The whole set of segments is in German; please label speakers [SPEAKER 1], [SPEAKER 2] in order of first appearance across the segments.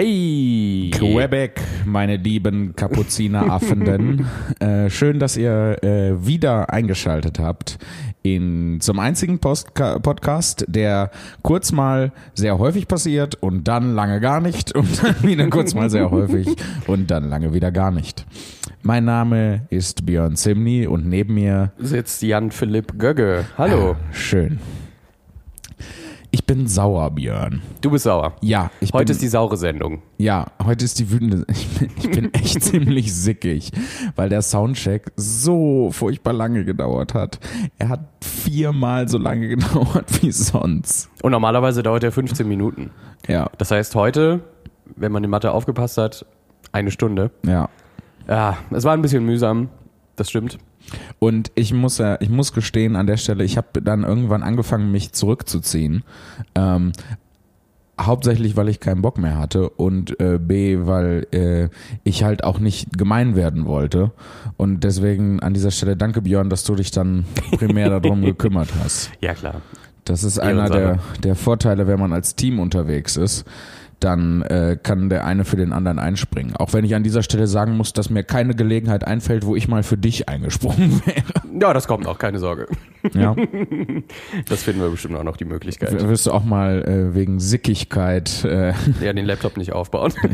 [SPEAKER 1] Hey!
[SPEAKER 2] Quebec, meine lieben Kapuzineraffenden. äh, schön, dass ihr äh, wieder eingeschaltet habt in zum einzigen Postka Podcast, der kurz mal sehr häufig passiert und dann lange gar nicht und dann wieder kurz mal sehr häufig und dann lange wieder gar nicht. Mein Name ist Björn Zimny und neben mir
[SPEAKER 1] sitzt Jan Philipp Gögge. Hallo.
[SPEAKER 2] Äh, schön. Ich bin sauer, Björn.
[SPEAKER 1] Du bist sauer.
[SPEAKER 2] Ja,
[SPEAKER 1] ich Heute bin, ist die saure Sendung.
[SPEAKER 2] Ja, heute ist die wütende. Ich bin, ich bin echt ziemlich sickig, weil der Soundcheck so furchtbar lange gedauert hat. Er hat viermal so lange gedauert wie sonst.
[SPEAKER 1] Und normalerweise dauert er 15 Minuten.
[SPEAKER 2] Ja.
[SPEAKER 1] Das heißt, heute, wenn man in Mathe aufgepasst hat, eine Stunde.
[SPEAKER 2] Ja.
[SPEAKER 1] Ja, es war ein bisschen mühsam. Das stimmt.
[SPEAKER 2] Und ich muss ja, ich muss gestehen an der Stelle, ich habe dann irgendwann angefangen, mich zurückzuziehen. Ähm, hauptsächlich, weil ich keinen Bock mehr hatte und äh, B, weil äh, ich halt auch nicht gemein werden wollte. Und deswegen an dieser Stelle danke Björn, dass du dich dann primär darum gekümmert hast.
[SPEAKER 1] Ja, klar.
[SPEAKER 2] Das ist einer der, der Vorteile, wenn man als Team unterwegs ist dann äh, kann der eine für den anderen einspringen. Auch wenn ich an dieser Stelle sagen muss, dass mir keine Gelegenheit einfällt, wo ich mal für dich eingesprungen wäre.
[SPEAKER 1] Ja, das kommt auch, keine Sorge.
[SPEAKER 2] Ja.
[SPEAKER 1] Das finden wir bestimmt auch noch die Möglichkeit.
[SPEAKER 2] W wirst du auch mal äh, wegen Sickigkeit äh
[SPEAKER 1] ja, den Laptop nicht aufbauen.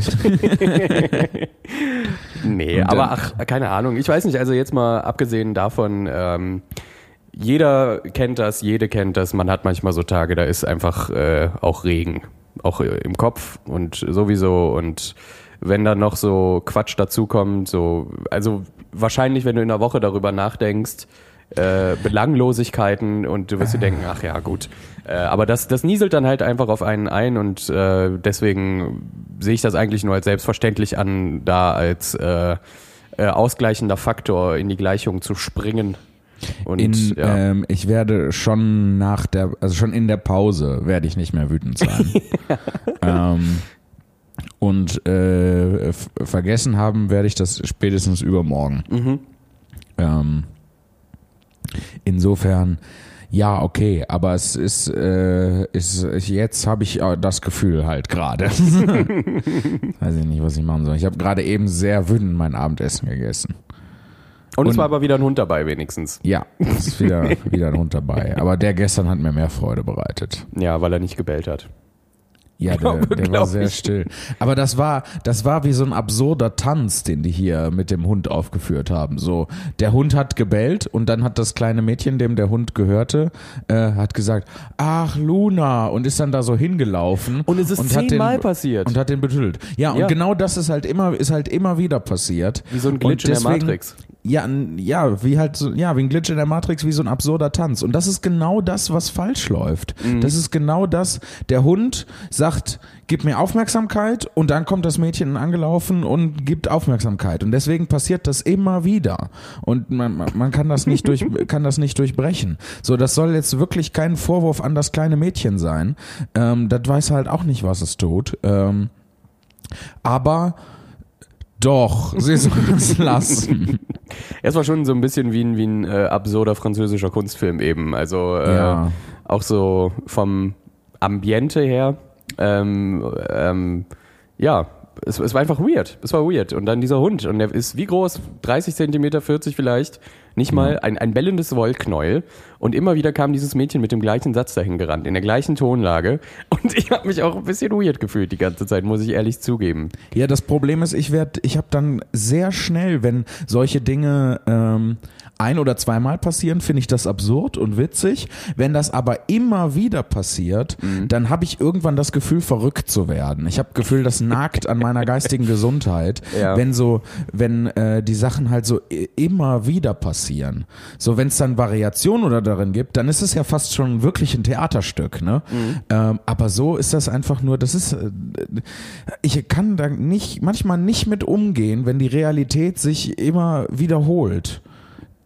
[SPEAKER 1] nee, aber ach, keine Ahnung. Ich weiß nicht, also jetzt mal abgesehen davon, ähm, jeder kennt das, jede kennt das. Man hat manchmal so Tage, da ist einfach äh, auch Regen auch im Kopf und sowieso und wenn dann noch so Quatsch dazukommt, so, also wahrscheinlich, wenn du in der Woche darüber nachdenkst, äh, Belanglosigkeiten und du wirst dir denken, ach ja, gut. Äh, aber das, das nieselt dann halt einfach auf einen ein und äh, deswegen sehe ich das eigentlich nur als selbstverständlich an, da als äh, äh, ausgleichender Faktor in die Gleichung zu springen.
[SPEAKER 2] Und, in, ja. ähm, ich werde schon nach der, also schon in der Pause werde ich nicht mehr wütend sein. ähm, und äh, vergessen haben werde ich das spätestens übermorgen. Mhm. Ähm, insofern, ja, okay, aber es ist, äh, ist jetzt habe ich das Gefühl halt gerade. Weiß ich nicht, was ich machen soll. Ich habe gerade eben sehr wütend mein Abendessen gegessen.
[SPEAKER 1] Und, und, es war aber wieder ein Hund dabei, wenigstens.
[SPEAKER 2] Ja, es ist wieder, wieder ein Hund dabei. Aber der gestern hat mir mehr Freude bereitet.
[SPEAKER 1] Ja, weil er nicht gebellt hat.
[SPEAKER 2] Ja, der, der war sehr ich. still. Aber das war, das war wie so ein absurder Tanz, den die hier mit dem Hund aufgeführt haben. So, der Hund hat gebellt und dann hat das kleine Mädchen, dem der Hund gehörte, äh, hat gesagt, ach Luna und ist dann da so hingelaufen.
[SPEAKER 1] Und es ist zehnmal passiert.
[SPEAKER 2] Und hat den betüttelt. Ja, und ja. genau das ist halt immer, ist halt immer wieder passiert.
[SPEAKER 1] Wie so ein Glitch deswegen, in der Matrix.
[SPEAKER 2] Ja, ja, wie halt so, ja, wie ein Glitch in der Matrix, wie so ein absurder Tanz. Und das ist genau das, was falsch läuft. Mhm. Das ist genau das. Der Hund sagt, gib mir Aufmerksamkeit und dann kommt das Mädchen angelaufen und gibt Aufmerksamkeit. Und deswegen passiert das immer wieder. Und man, man kann das nicht durch, kann das nicht durchbrechen. So, das soll jetzt wirklich kein Vorwurf an das kleine Mädchen sein. Ähm, das weiß halt auch nicht, was es tut. Ähm, aber doch, sie soll es lassen.
[SPEAKER 1] Es war schon so ein bisschen wie ein, wie ein äh, absurder französischer Kunstfilm eben. Also äh, ja. auch so vom Ambiente her. Ähm, ähm, ja, es, es war einfach weird. Es war weird. Und dann dieser Hund. Und der ist wie groß? 30 Zentimeter, 40 vielleicht. Nicht mal ein, ein bellendes Wollknäuel. Und immer wieder kam dieses Mädchen mit dem gleichen Satz dahin gerannt, in der gleichen Tonlage. Und ich habe mich auch ein bisschen weird gefühlt die ganze Zeit, muss ich ehrlich zugeben.
[SPEAKER 2] Ja, das Problem ist, ich werde, ich habe dann sehr schnell, wenn solche Dinge ähm, ein oder zweimal passieren, finde ich das absurd und witzig. Wenn das aber immer wieder passiert, mhm. dann habe ich irgendwann das Gefühl, verrückt zu werden. Ich habe Gefühl, das nagt an meiner geistigen Gesundheit, ja. wenn so, wenn äh, die Sachen halt so immer wieder passieren. So, wenn es dann Variationen oder darin gibt, dann ist es ja fast schon wirklich ein Theaterstück, ne? Mhm. Ähm, aber so ist das einfach nur, das ist, äh, ich kann da nicht, manchmal nicht mit umgehen, wenn die Realität sich immer wiederholt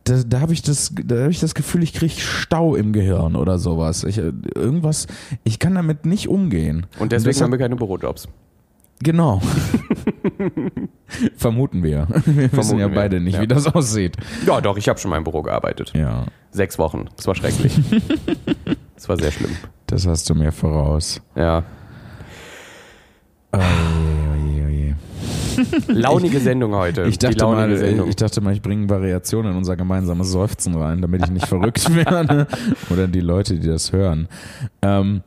[SPEAKER 2] da, da habe ich das, da habe ich das Gefühl, ich kriege Stau im Gehirn oder sowas. Ich, äh, irgendwas, ich kann damit nicht umgehen.
[SPEAKER 1] Und deswegen haben wir keine Bürojobs.
[SPEAKER 2] Genau. Vermuten wir. Wir Vermuten wissen ja beide nicht, ja. wie das aussieht.
[SPEAKER 1] Ja, doch, ich habe schon mal im Büro gearbeitet.
[SPEAKER 2] Ja.
[SPEAKER 1] Sechs Wochen. Das war schrecklich. das war sehr schlimm.
[SPEAKER 2] Das hast du mir voraus.
[SPEAKER 1] Ja.
[SPEAKER 2] Oh,
[SPEAKER 1] Launige Sendung heute.
[SPEAKER 2] Ich dachte, mal, ich dachte mal, ich bringe Variationen in unser gemeinsames Seufzen rein, damit ich nicht verrückt werde. Oder die Leute, die das hören. Ähm,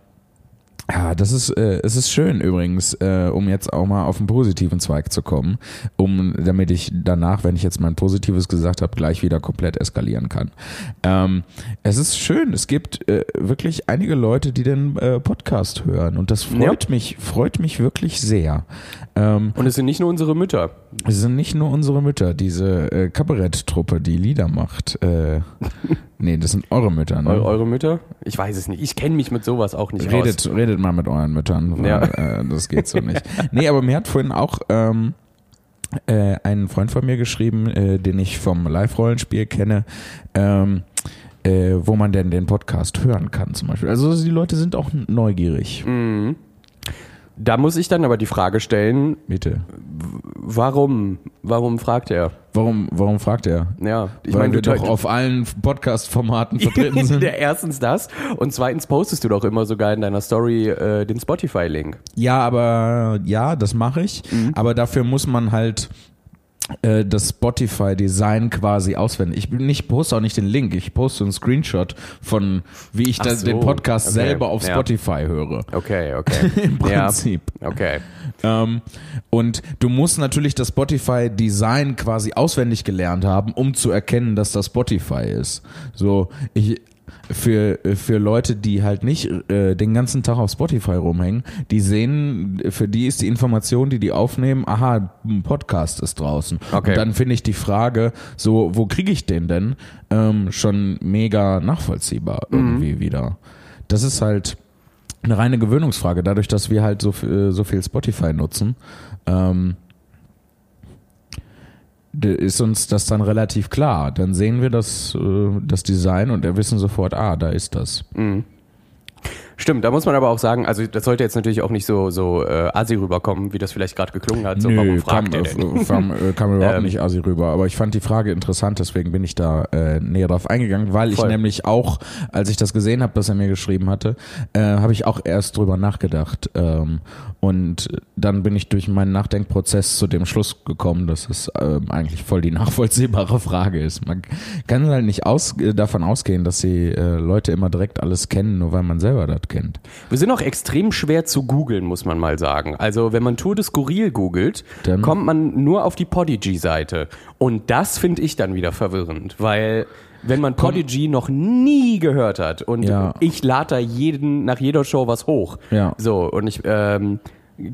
[SPEAKER 2] ja, das ist, äh, es ist schön übrigens, äh, um jetzt auch mal auf den positiven Zweig zu kommen, um, damit ich danach, wenn ich jetzt mein Positives gesagt habe, gleich wieder komplett eskalieren kann. Ähm, es ist schön, es gibt äh, wirklich einige Leute, die den äh, Podcast hören und das freut ja. mich, freut mich wirklich sehr.
[SPEAKER 1] Ähm, und es sind nicht nur unsere Mütter.
[SPEAKER 2] Es sind nicht nur unsere Mütter, diese äh, Kabaretttruppe, die Lieder macht. Äh, nee, das sind eure Mütter, ne?
[SPEAKER 1] Eure, eure Mütter? Ich weiß es nicht. Ich kenne mich mit sowas auch nicht
[SPEAKER 2] redet, aus. Redet mal mit euren Müttern, weil, ja. äh, das geht so nicht. nee, aber mir hat vorhin auch ähm, äh, ein Freund von mir geschrieben, äh, den ich vom Live-Rollenspiel kenne, ähm, äh, wo man denn den Podcast hören kann zum Beispiel. Also die Leute sind auch neugierig.
[SPEAKER 1] Mhm. Da muss ich dann aber die Frage stellen.
[SPEAKER 2] Bitte.
[SPEAKER 1] Warum? Warum fragt er?
[SPEAKER 2] Warum, warum fragt er?
[SPEAKER 1] Ja,
[SPEAKER 2] ich meine, wir doch auf allen Podcast-Formaten vertreten sind.
[SPEAKER 1] Der erstens das und zweitens postest du doch immer sogar in deiner Story äh, den Spotify-Link.
[SPEAKER 2] Ja, aber ja, das mache ich. Mhm. Aber dafür muss man halt das Spotify-Design quasi auswendig. Ich bin nicht, poste auch nicht den Link, ich poste einen Screenshot von, wie ich so, den Podcast okay. selber auf Spotify ja. höre.
[SPEAKER 1] Okay, okay.
[SPEAKER 2] Im Prinzip.
[SPEAKER 1] Ja. Okay.
[SPEAKER 2] Ähm, und du musst natürlich das Spotify-Design quasi auswendig gelernt haben, um zu erkennen, dass das Spotify ist. So, ich, für, für Leute, die halt nicht äh, den ganzen Tag auf Spotify rumhängen, die sehen, für die ist die Information, die die aufnehmen, aha, ein Podcast ist draußen. Okay. Und dann finde ich die Frage, so, wo kriege ich den denn, ähm, schon mega nachvollziehbar mhm. irgendwie wieder. Das ist halt eine reine Gewöhnungsfrage, dadurch, dass wir halt so, äh, so viel Spotify nutzen. Ähm, ist uns das dann relativ klar. Dann sehen wir das, äh, das Design und wir wissen sofort, ah, da ist das.
[SPEAKER 1] Mhm. Stimmt, da muss man aber auch sagen, also das sollte jetzt natürlich auch nicht so so äh, assi rüberkommen, wie das vielleicht gerade geklungen hat. So,
[SPEAKER 2] Nö, warum fragt kam, kam, äh, kam überhaupt ähm, nicht assi rüber. Aber ich fand die Frage interessant, deswegen bin ich da äh, näher drauf eingegangen, weil voll. ich nämlich auch, als ich das gesehen habe, dass er mir geschrieben hatte, äh, habe ich auch erst drüber nachgedacht. Ähm, und dann bin ich durch meinen Nachdenkprozess zu dem Schluss gekommen, dass es äh, eigentlich voll die nachvollziehbare Frage ist. Man kann halt nicht aus, äh, davon ausgehen, dass die äh, Leute immer direkt alles kennen, nur weil man selber das kennt.
[SPEAKER 1] Wir sind auch extrem schwer zu googeln, muss man mal sagen. Also wenn man Tour de Skurril googelt, dann kommt man nur auf die Podigy-Seite. Und das finde ich dann wieder verwirrend, weil wenn man Podigy noch nie gehört hat und ja. ich lade da jeden nach jeder Show was hoch.
[SPEAKER 2] Ja.
[SPEAKER 1] So und ich ähm,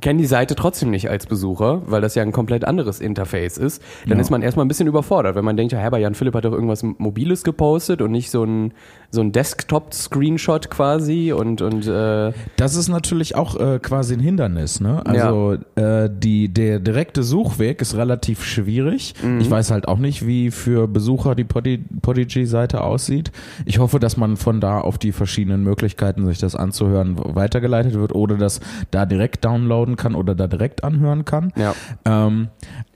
[SPEAKER 1] kenne die Seite trotzdem nicht als Besucher, weil das ja ein komplett anderes Interface ist, dann ja. ist man erstmal ein bisschen überfordert, wenn man denkt, ja, Herr, Jan Philipp hat doch irgendwas Mobiles gepostet und nicht so ein, so ein Desktop-Screenshot quasi und, und äh
[SPEAKER 2] Das ist natürlich auch äh, quasi ein Hindernis, ne? Also ja. äh, die, der direkte Suchweg ist relativ schwierig. Mhm. Ich weiß halt auch nicht, wie für Besucher die Podigy-Seite aussieht. Ich hoffe, dass man von da auf die verschiedenen Möglichkeiten, sich das anzuhören, weitergeleitet wird oder dass da direkt download downloaden kann oder da direkt anhören kann.
[SPEAKER 1] Ja.
[SPEAKER 2] Ähm,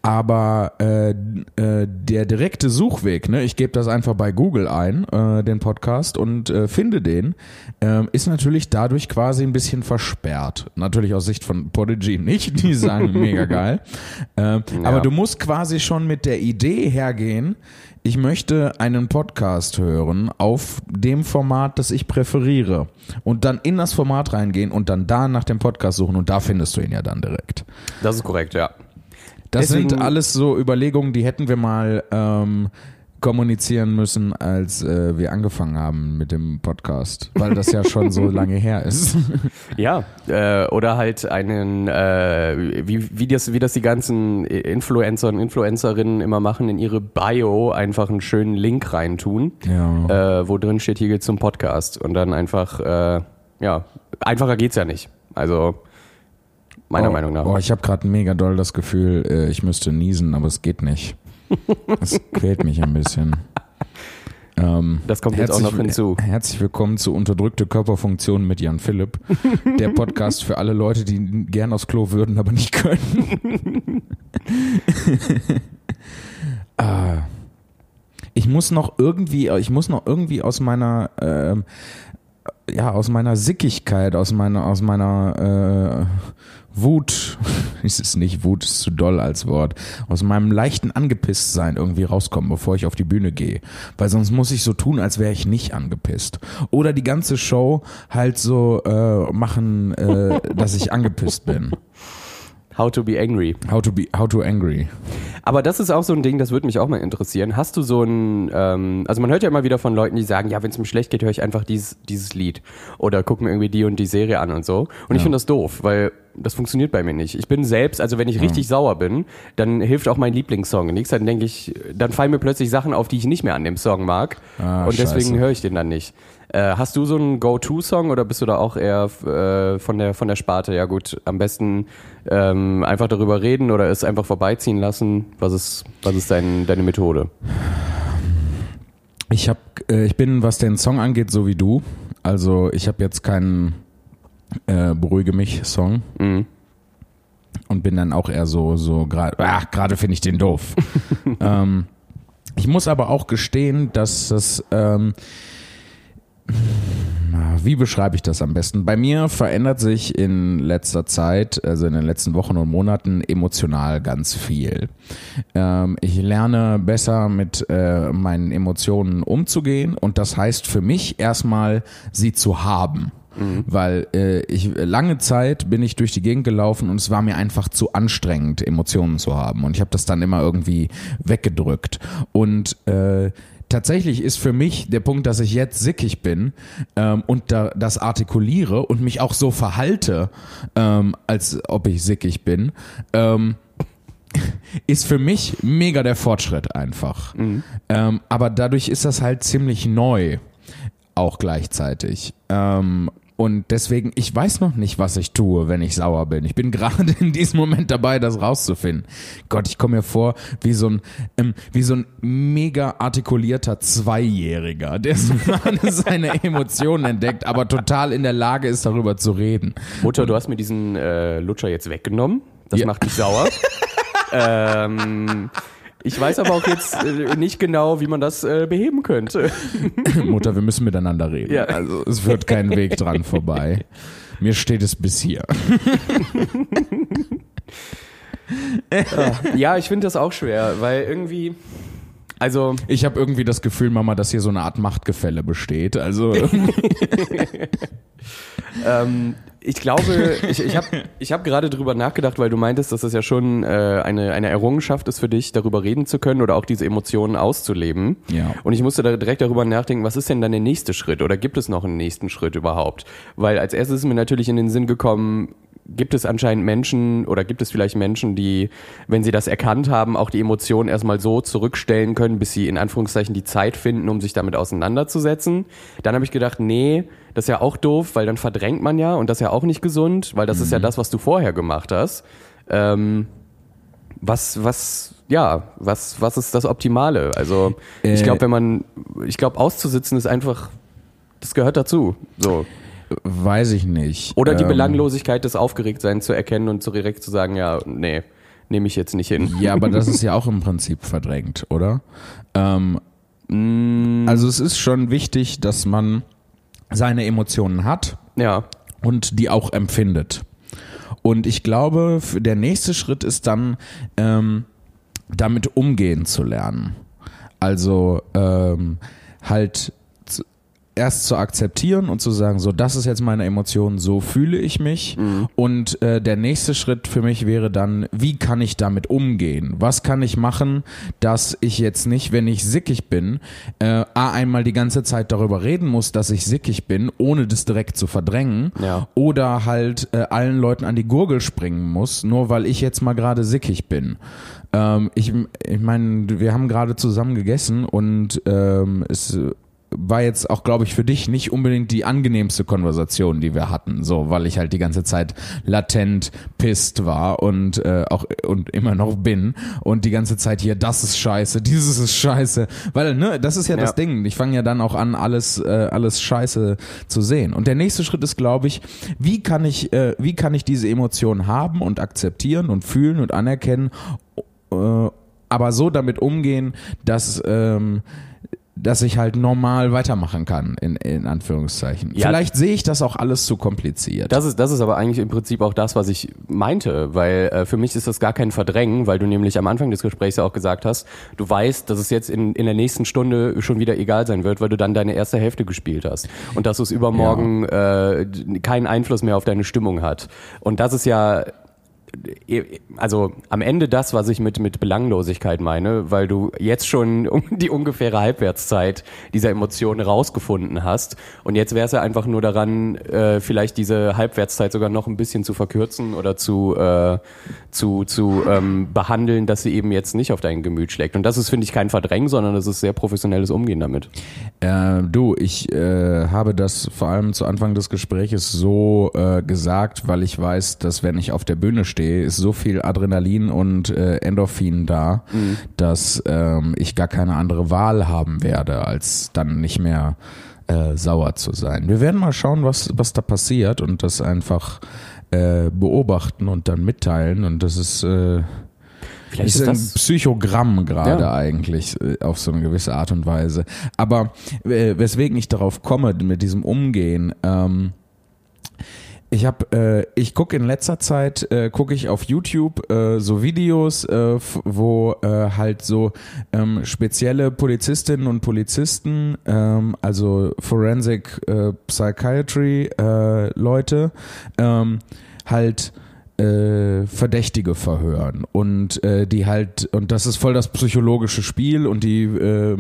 [SPEAKER 2] aber äh, äh, der direkte Suchweg, ne, ich gebe das einfach bei Google ein, äh, den Podcast und äh, finde den, äh, ist natürlich dadurch quasi ein bisschen versperrt. Natürlich aus Sicht von Podigy nicht, die sagen mega geil. Äh, ja. Aber du musst quasi schon mit der Idee hergehen, ich möchte einen Podcast hören auf dem Format, das ich präferiere. Und dann in das Format reingehen und dann da nach dem Podcast suchen und da findest du ihn ja dann direkt.
[SPEAKER 1] Das ist korrekt, ja.
[SPEAKER 2] Das Deswegen, sind alles so Überlegungen, die hätten wir mal ähm, kommunizieren müssen, als äh, wir angefangen haben mit dem Podcast, weil das ja schon so lange her ist.
[SPEAKER 1] Ja, äh, oder halt einen, äh, wie, wie, das, wie das die ganzen Influencer und Influencerinnen immer machen, in ihre Bio einfach einen schönen Link reintun,
[SPEAKER 2] ja.
[SPEAKER 1] äh, wo drin steht, hier geht's zum Podcast und dann einfach, äh, ja, einfacher geht's ja nicht. Also meiner
[SPEAKER 2] oh,
[SPEAKER 1] Meinung nach.
[SPEAKER 2] Oh, ich habe gerade mega doll das Gefühl, äh, ich müsste niesen, aber es geht nicht. Das quält mich ein bisschen.
[SPEAKER 1] Ähm, das kommt jetzt auch noch hinzu.
[SPEAKER 2] Herzlich willkommen zu Unterdrückte Körperfunktionen mit Jan Philipp. Der Podcast für alle Leute, die gern aufs Klo würden, aber nicht können. ah. Ich muss noch irgendwie, ich muss noch irgendwie aus meiner, äh, ja, aus meiner Sickigkeit, aus meiner, aus meiner äh, Wut, ist es nicht Wut, ist zu doll als Wort, aus meinem leichten Angepisstsein irgendwie rauskommen, bevor ich auf die Bühne gehe. Weil sonst muss ich so tun, als wäre ich nicht angepisst. Oder die ganze Show halt so äh, machen, äh, dass ich angepisst bin.
[SPEAKER 1] How to be angry.
[SPEAKER 2] How to be, how to angry.
[SPEAKER 1] Aber das ist auch so ein Ding, das würde mich auch mal interessieren. Hast du so ein, ähm, also man hört ja immer wieder von Leuten, die sagen, ja, wenn es mir schlecht geht, höre ich einfach dieses, dieses Lied. Oder guck mir irgendwie die und die Serie an und so. Und ja. ich finde das doof, weil das funktioniert bei mir nicht. Ich bin selbst, also wenn ich richtig mhm. sauer bin, dann hilft auch mein Lieblingssong nichts. Dann denke ich, dann fallen mir plötzlich Sachen auf, die ich nicht mehr an dem Song mag. Ah, und deswegen höre ich den dann nicht. Äh, hast du so einen Go-To-Song oder bist du da auch eher äh, von, der, von der Sparte? Ja gut, am besten ähm, einfach darüber reden oder es einfach vorbeiziehen lassen. Was ist, was ist dein, deine Methode?
[SPEAKER 2] Ich, hab, äh, ich bin, was den Song angeht, so wie du. Also ich habe jetzt keinen äh, Beruhige mich-Song. Mhm. Und bin dann auch eher so, so gerade, ach, gerade finde ich den doof. ähm, ich muss aber auch gestehen, dass das ähm, wie beschreibe ich das am besten? Bei mir verändert sich in letzter Zeit, also in den letzten Wochen und Monaten, emotional ganz viel. Ähm, ich lerne besser mit äh, meinen Emotionen umzugehen und das heißt für mich erstmal, sie zu haben. Mhm. Weil äh, ich lange Zeit bin ich durch die Gegend gelaufen und es war mir einfach zu anstrengend, Emotionen zu haben. Und ich habe das dann immer irgendwie weggedrückt. Und äh, tatsächlich ist für mich der Punkt, dass ich jetzt sickig bin ähm, und da, das artikuliere und mich auch so verhalte, ähm, als ob ich sickig bin, ähm, ist für mich mega der Fortschritt einfach. Mhm. Ähm, aber dadurch ist das halt ziemlich neu, auch gleichzeitig. Ähm, und deswegen, ich weiß noch nicht, was ich tue, wenn ich sauer bin. Ich bin gerade in diesem Moment dabei, das rauszufinden. Gott, ich komme mir vor wie so ein, ähm, wie so ein mega artikulierter Zweijähriger, der so seine Emotionen entdeckt, aber total in der Lage ist, darüber zu reden.
[SPEAKER 1] Mutter, du hast mir diesen äh, Lutscher jetzt weggenommen. Das ja. macht mich sauer. ähm, ich weiß aber auch jetzt äh, nicht genau, wie man das äh, beheben könnte.
[SPEAKER 2] Mutter, wir müssen miteinander reden. Ja. Also es wird kein Weg dran vorbei. Mir steht es bis hier.
[SPEAKER 1] Ah, ja, ich finde das auch schwer, weil irgendwie. Also.
[SPEAKER 2] Ich habe irgendwie das Gefühl, Mama, dass hier so eine Art Machtgefälle besteht. Also.
[SPEAKER 1] ähm, ich glaube, ich, ich habe ich hab gerade drüber nachgedacht, weil du meintest, dass es ja schon äh, eine, eine Errungenschaft ist für dich, darüber reden zu können oder auch diese Emotionen auszuleben. Ja. Und ich musste da direkt darüber nachdenken, was ist denn dann der nächste Schritt oder gibt es noch einen nächsten Schritt überhaupt? Weil als erstes ist mir natürlich in den Sinn gekommen, gibt es anscheinend Menschen oder gibt es vielleicht Menschen, die, wenn sie das erkannt haben, auch die Emotionen erstmal so zurückstellen können, bis sie in Anführungszeichen die Zeit finden, um sich damit auseinanderzusetzen. Dann habe ich gedacht, nee, das ist ja auch doof, weil dann verdrängt man ja und das ist ja auch nicht gesund, weil das mhm. ist ja mhm. das, was du vorher gemacht hast. Ähm, was, was, ja, was, was ist das Optimale? Also, äh, ich glaube, wenn man, ich glaube, auszusitzen ist einfach, das gehört dazu. So.
[SPEAKER 2] Weiß ich nicht.
[SPEAKER 1] Oder die ähm, Belanglosigkeit des Aufgeregtseins zu erkennen und zu direkt zu sagen, ja, nee, nehme ich jetzt nicht hin.
[SPEAKER 2] Ja, aber das ist ja auch im Prinzip verdrängt, oder? Ähm, mm. also es ist schon wichtig, dass man seine Emotionen hat
[SPEAKER 1] ja.
[SPEAKER 2] und die auch empfindet. Und ich glaube, der nächste Schritt ist dann, ähm, damit umgehen zu lernen. Also ähm, halt erst zu akzeptieren und zu sagen, so, das ist jetzt meine Emotion, so fühle ich mich. Mhm. Und äh, der nächste Schritt für mich wäre dann, wie kann ich damit umgehen? Was kann ich machen, dass ich jetzt nicht, wenn ich sickig bin, äh, A, einmal die ganze Zeit darüber reden muss, dass ich sickig bin, ohne das direkt zu verdrängen. Ja. Oder halt äh, allen Leuten an die Gurgel springen muss, nur weil ich jetzt mal gerade sickig bin. Ähm, ich ich meine, wir haben gerade zusammen gegessen und ähm, es war jetzt auch, glaube ich, für dich nicht unbedingt die angenehmste Konversation, die wir hatten, so, weil ich halt die ganze Zeit latent pisst war und äh, auch und immer noch bin und die ganze Zeit hier, das ist scheiße, dieses ist scheiße, weil ne, das ist ja, ja. das Ding. Ich fange ja dann auch an, alles äh, alles scheiße zu sehen. Und der nächste Schritt ist, glaube ich, wie kann ich äh, wie kann ich diese Emotionen haben und akzeptieren und fühlen und anerkennen, äh, aber so damit umgehen, dass ähm, dass ich halt normal weitermachen kann, in, in Anführungszeichen. Ja. Vielleicht sehe ich das auch alles zu kompliziert.
[SPEAKER 1] Das ist, das ist aber eigentlich im Prinzip auch das, was ich meinte, weil äh, für mich ist das gar kein Verdrängen, weil du nämlich am Anfang des Gesprächs ja auch gesagt hast, du weißt, dass es jetzt in, in der nächsten Stunde schon wieder egal sein wird, weil du dann deine erste Hälfte gespielt hast und dass es übermorgen ja. äh, keinen Einfluss mehr auf deine Stimmung hat. Und das ist ja also am Ende das, was ich mit, mit Belanglosigkeit meine, weil du jetzt schon die ungefähre Halbwertszeit dieser Emotionen rausgefunden hast. Und jetzt wäre es ja einfach nur daran, äh, vielleicht diese Halbwertszeit sogar noch ein bisschen zu verkürzen oder zu, äh, zu, zu ähm, behandeln, dass sie eben jetzt nicht auf dein Gemüt schlägt. Und das ist, finde ich, kein Verdrängen, sondern das ist sehr professionelles Umgehen damit.
[SPEAKER 2] Äh, du, ich äh, habe das vor allem zu Anfang des Gespräches so äh, gesagt, weil ich weiß, dass wenn ich auf der Bühne stehe, stehe, ist so viel Adrenalin und äh, Endorphin da, mhm. dass ähm, ich gar keine andere Wahl haben werde, als dann nicht mehr äh, sauer zu sein. Wir werden mal schauen, was, was da passiert und das einfach äh, beobachten und dann mitteilen. Und das ist äh, Vielleicht ist, ist ein Psychogramm gerade ja. eigentlich äh, auf so eine gewisse Art und Weise. Aber äh, weswegen ich darauf komme mit diesem Umgehen, ähm, ich habe, äh, ich gucke in letzter Zeit, äh, gucke ich auf YouTube äh, so Videos, äh, wo äh, halt so ähm, spezielle Polizistinnen und Polizisten, ähm, also Forensic äh, Psychiatry äh, Leute, ähm, halt äh, Verdächtige verhören und äh, die halt und das ist voll das psychologische Spiel und die äh,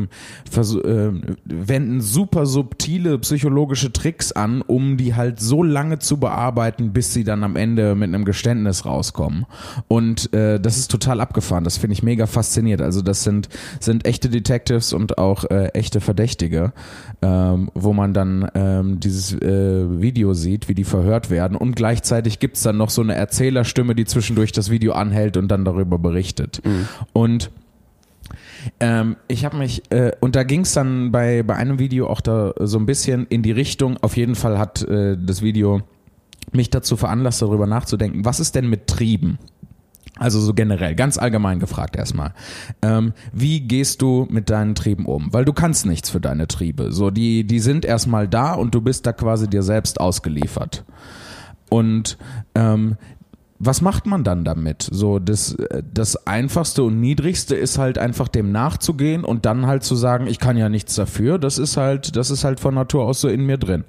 [SPEAKER 2] wenden super subtile psychologische Tricks an, um die halt so lange zu bearbeiten, bis sie dann am Ende mit einem Geständnis rauskommen und äh, das ist total abgefahren. Das finde ich mega fasziniert. Also das sind sind echte Detectives und auch äh, echte Verdächtige, ähm, wo man dann ähm, dieses äh, Video sieht, wie die verhört werden und gleichzeitig gibt's dann noch so eine Erzählung Erzählerstimme, die zwischendurch das Video anhält und dann darüber berichtet. Mhm. Und ähm, ich habe mich, äh, und da ging es dann bei, bei einem Video auch da so ein bisschen in die Richtung, auf jeden Fall hat äh, das Video mich dazu veranlasst, darüber nachzudenken, was ist denn mit Trieben? Also so generell, ganz allgemein gefragt erstmal. Ähm, wie gehst du mit deinen Trieben um? Weil du kannst nichts für deine Triebe. So, die, die sind erstmal da und du bist da quasi dir selbst ausgeliefert. Und ähm, was macht man dann damit? So, das, das einfachste und niedrigste ist halt einfach dem nachzugehen und dann halt zu sagen, ich kann ja nichts dafür. Das ist halt, das ist halt von Natur aus so in mir drin.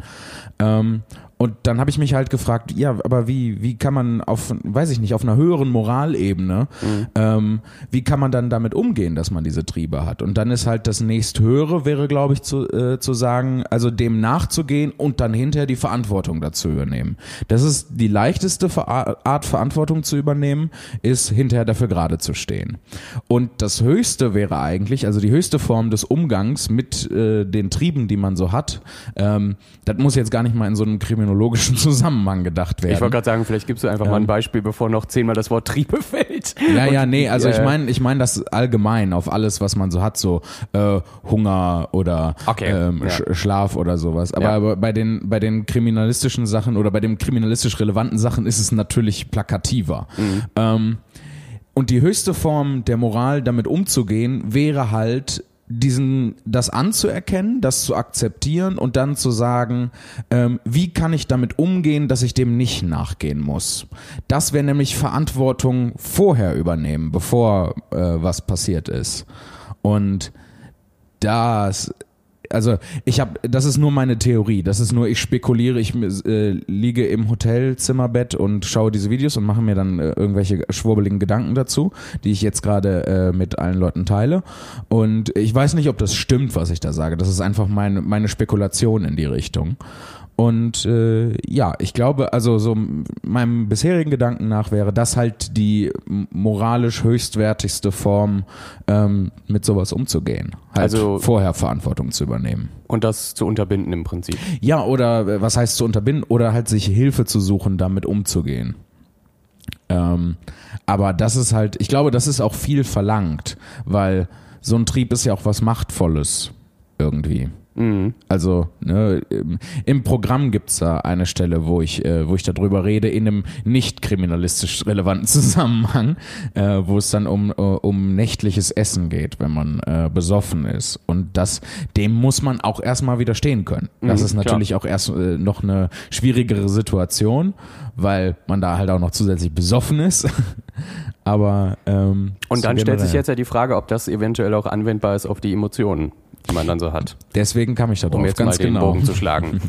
[SPEAKER 2] Ähm, und dann habe ich mich halt gefragt, ja, aber wie, wie kann man auf, weiß ich nicht, auf einer höheren Moralebene, mhm. ähm, wie kann man dann damit umgehen, dass man diese Triebe hat? Und dann ist halt das nächsthöhere, wäre, glaube ich, zu, äh, zu sagen, also dem nachzugehen und dann hinterher die Verantwortung dazu übernehmen. Das ist die leichteste Art, Verantwortung zu übernehmen, ist hinterher dafür gerade zu stehen. Und das höchste wäre eigentlich, also die höchste Form des Umgangs mit äh, den Trieben, die man so hat, ähm, das muss jetzt gar nicht mal in so einem Kriminal kriminologischen Zusammenhang gedacht werden.
[SPEAKER 1] Ich wollte gerade sagen, vielleicht gibst du einfach ähm, mal ein ähm. Beispiel, bevor noch zehnmal das Wort Triebe fällt.
[SPEAKER 2] Ja, ja, nee, also ich meine, ich meine das allgemein auf alles, was man so hat, so äh, Hunger oder okay, ähm, ja. Schlaf oder sowas. Aber, ja. aber bei den bei den kriminalistischen Sachen oder bei den kriminalistisch relevanten Sachen ist es natürlich plakativer. Mhm. Ähm, und die höchste Form der Moral, damit umzugehen, wäre halt diesen, das anzuerkennen, das zu akzeptieren und dann zu sagen, ähm, wie kann ich damit umgehen, dass ich dem nicht nachgehen muss. Das wäre nämlich Verantwortung vorher übernehmen, bevor äh, was passiert ist. Und das also ich habe, das ist nur meine Theorie, das ist nur, ich spekuliere, ich äh, liege im Hotelzimmerbett und schaue diese Videos und mache mir dann äh, irgendwelche schwurbeligen Gedanken dazu, die ich jetzt gerade äh, mit allen Leuten teile. Und ich weiß nicht, ob das stimmt, was ich da sage. Das ist einfach meine, meine Spekulation in die Richtung. Und äh, ja, ich glaube, also so meinem bisherigen Gedanken nach wäre das halt die moralisch höchstwertigste Form, ähm, mit sowas umzugehen. Halt also vorher Verantwortung zu übernehmen.
[SPEAKER 1] Und das zu unterbinden im Prinzip.
[SPEAKER 2] Ja, oder äh, was heißt zu unterbinden? Oder halt sich Hilfe zu suchen, damit umzugehen. Ähm, aber das ist halt, ich glaube, das ist auch viel verlangt, weil so ein Trieb ist ja auch was Machtvolles irgendwie. Mhm. Also ne, im, im Programm gibt's da eine Stelle, wo ich, äh, wo ich darüber rede, in einem nicht kriminalistisch relevanten Zusammenhang, äh, wo es dann um, uh, um nächtliches Essen geht, wenn man äh, besoffen ist. Und das, dem muss man auch erstmal widerstehen können. Das mhm, ist natürlich klar. auch erst äh, noch eine schwierigere Situation, weil man da halt auch noch zusätzlich besoffen ist. Aber ähm,
[SPEAKER 1] und dann stellt sich jetzt ja die Frage, ob das eventuell auch anwendbar ist auf die Emotionen die man dann so hat.
[SPEAKER 2] Deswegen kam ich da drauf,
[SPEAKER 1] um jetzt ganz mal den genau. Bogen zu schlagen.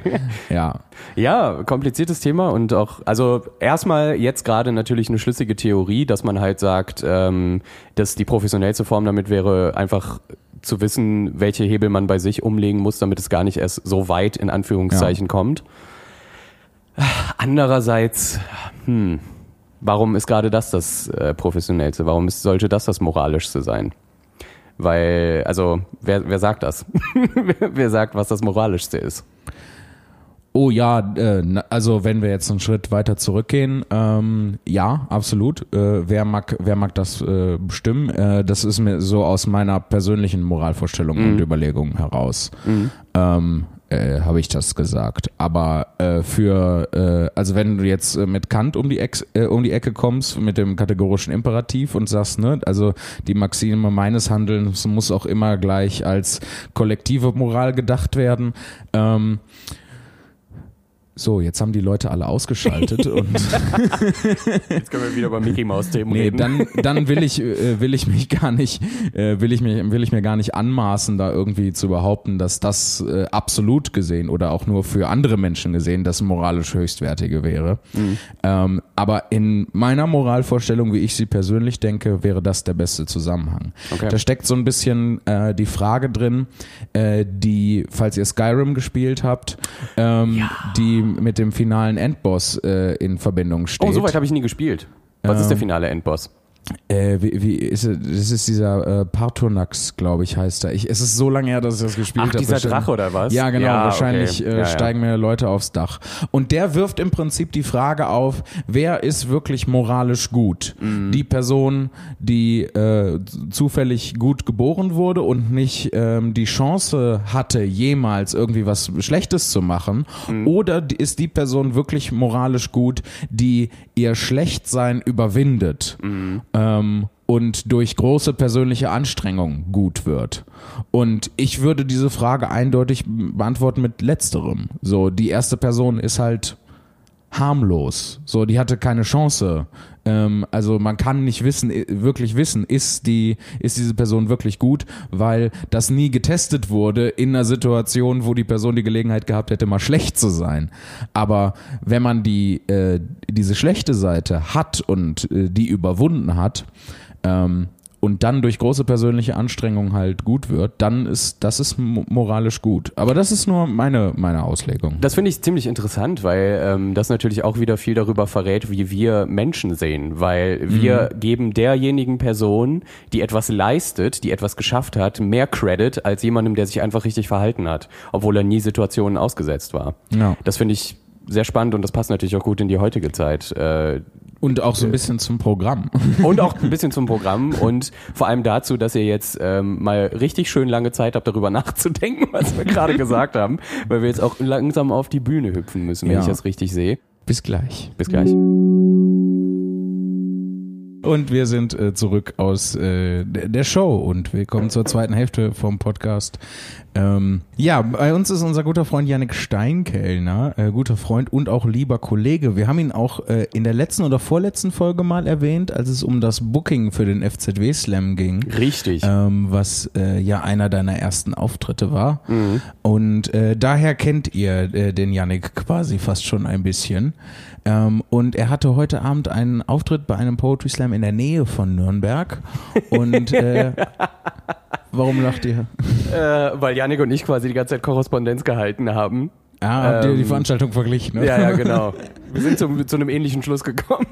[SPEAKER 2] ja.
[SPEAKER 1] Ja, kompliziertes Thema und auch, also erstmal jetzt gerade natürlich eine schlüssige Theorie, dass man halt sagt, ähm, dass die professionellste Form damit wäre, einfach zu wissen, welche Hebel man bei sich umlegen muss, damit es gar nicht erst so weit in Anführungszeichen ja. kommt. Andererseits, hm, warum ist gerade das das äh, Professionellste? Warum ist, sollte das das Moralischste sein? Weil, also, wer, wer sagt das? wer sagt, was das Moralischste ist?
[SPEAKER 2] Oh ja, äh, also wenn wir jetzt einen Schritt weiter zurückgehen, ähm, ja, absolut. Äh, wer mag, wer mag das äh, bestimmen? Äh, das ist mir so aus meiner persönlichen Moralvorstellung mhm. und Überlegung heraus. Mhm. Ähm, äh, habe ich das gesagt. Aber äh, für, äh, also wenn du jetzt äh, mit Kant um die, Ex, äh, um die Ecke kommst, mit dem kategorischen Imperativ und sagst, ne, also die Maxime meines Handelns muss auch immer gleich als kollektive Moral gedacht werden. Ähm, so, jetzt haben die Leute alle ausgeschaltet und
[SPEAKER 1] jetzt können wir wieder über Mickey Maus Themen
[SPEAKER 2] nee, reden. dann dann will ich äh, will ich mich gar nicht äh, will ich mir will ich mir gar nicht anmaßen da irgendwie zu behaupten, dass das äh, absolut gesehen oder auch nur für andere Menschen gesehen das moralisch höchstwertige wäre. Mhm. Ähm, aber in meiner Moralvorstellung, wie ich sie persönlich denke, wäre das der beste Zusammenhang. Okay. Da steckt so ein bisschen äh, die Frage drin, äh, die falls ihr Skyrim gespielt habt, ähm, ja. die mit dem finalen Endboss äh, in Verbindung steht.
[SPEAKER 1] Oh, soweit habe ich nie gespielt. Was ähm, ist der ähm, finale Endboss?
[SPEAKER 2] Äh, wie, wie ist es, das ist dieser äh, Partonax, glaube ich, heißt er. Ich, es ist so lange her, dass ich das gespielt habe.
[SPEAKER 1] dieser Drache oder was?
[SPEAKER 2] Ja, genau. Ja, wahrscheinlich okay. äh, ja, steigen mir Leute aufs Dach. Und der wirft im Prinzip die Frage auf, wer ist wirklich moralisch gut? Mhm. Die Person, die äh, zufällig gut geboren wurde und nicht ähm, die Chance hatte, jemals irgendwie was Schlechtes zu machen? Mhm. Oder ist die Person wirklich moralisch gut, die ihr Schlechtsein überwindet? Mhm ähm, und durch große persönliche Anstrengung gut wird. Und ich würde diese Frage eindeutig beantworten mit letzterem. So, die erste Person ist halt harmlos. So, die hatte keine Chance. Ähm, also man kann nicht wissen, wirklich wissen, ist die, ist diese Person wirklich gut, weil das nie getestet wurde in einer Situation, wo die Person die Gelegenheit gehabt hätte, mal schlecht zu sein. Aber wenn man die, äh, diese schlechte Seite hat und äh, die überwunden hat, ähm, und dann durch große persönliche Anstrengung halt gut wird, dann ist das ist moralisch gut. Aber das ist nur meine, meine Auslegung.
[SPEAKER 1] Das finde ich ziemlich interessant, weil ähm, das natürlich auch wieder viel darüber verrät, wie wir Menschen sehen. Weil wir mhm. geben derjenigen Person, die etwas leistet, die etwas geschafft hat, mehr Credit als jemandem, der sich einfach richtig verhalten hat, obwohl er nie Situationen ausgesetzt war. Ja. Das finde ich sehr spannend und das passt natürlich auch gut in die heutige Zeit. Äh,
[SPEAKER 2] und auch so ein bisschen zum Programm.
[SPEAKER 1] Und auch ein bisschen zum Programm und vor allem dazu, dass ihr jetzt ähm, mal richtig schön lange Zeit habt, darüber nachzudenken, was wir gerade gesagt haben, weil wir jetzt auch langsam auf die Bühne hüpfen müssen, wenn ja. ich das richtig sehe.
[SPEAKER 2] Bis gleich.
[SPEAKER 1] Bis gleich.
[SPEAKER 2] Und wir sind äh, zurück aus äh, der Show und wir kommen zur zweiten Hälfte vom Podcast. Ähm, ja, bei uns ist unser guter Freund Yannick Steinkellner, äh, guter Freund und auch lieber Kollege. Wir haben ihn auch äh, in der letzten oder vorletzten Folge mal erwähnt, als es um das Booking für den FZW Slam ging.
[SPEAKER 1] Richtig.
[SPEAKER 2] Ähm, was äh, ja einer deiner ersten Auftritte war. Mhm. Und äh, daher kennt ihr den Yannick quasi fast schon ein bisschen. Ähm, und er hatte heute Abend einen Auftritt bei einem Poetry Slam in der Nähe von Nürnberg. Und äh, warum lacht ihr?
[SPEAKER 1] Äh, weil Janik und ich quasi die ganze Zeit Korrespondenz gehalten haben.
[SPEAKER 2] Ah, habt ihr ähm, die Veranstaltung verglichen?
[SPEAKER 1] Ne? Ja, ja, genau. Wir sind zu, zu einem ähnlichen Schluss gekommen.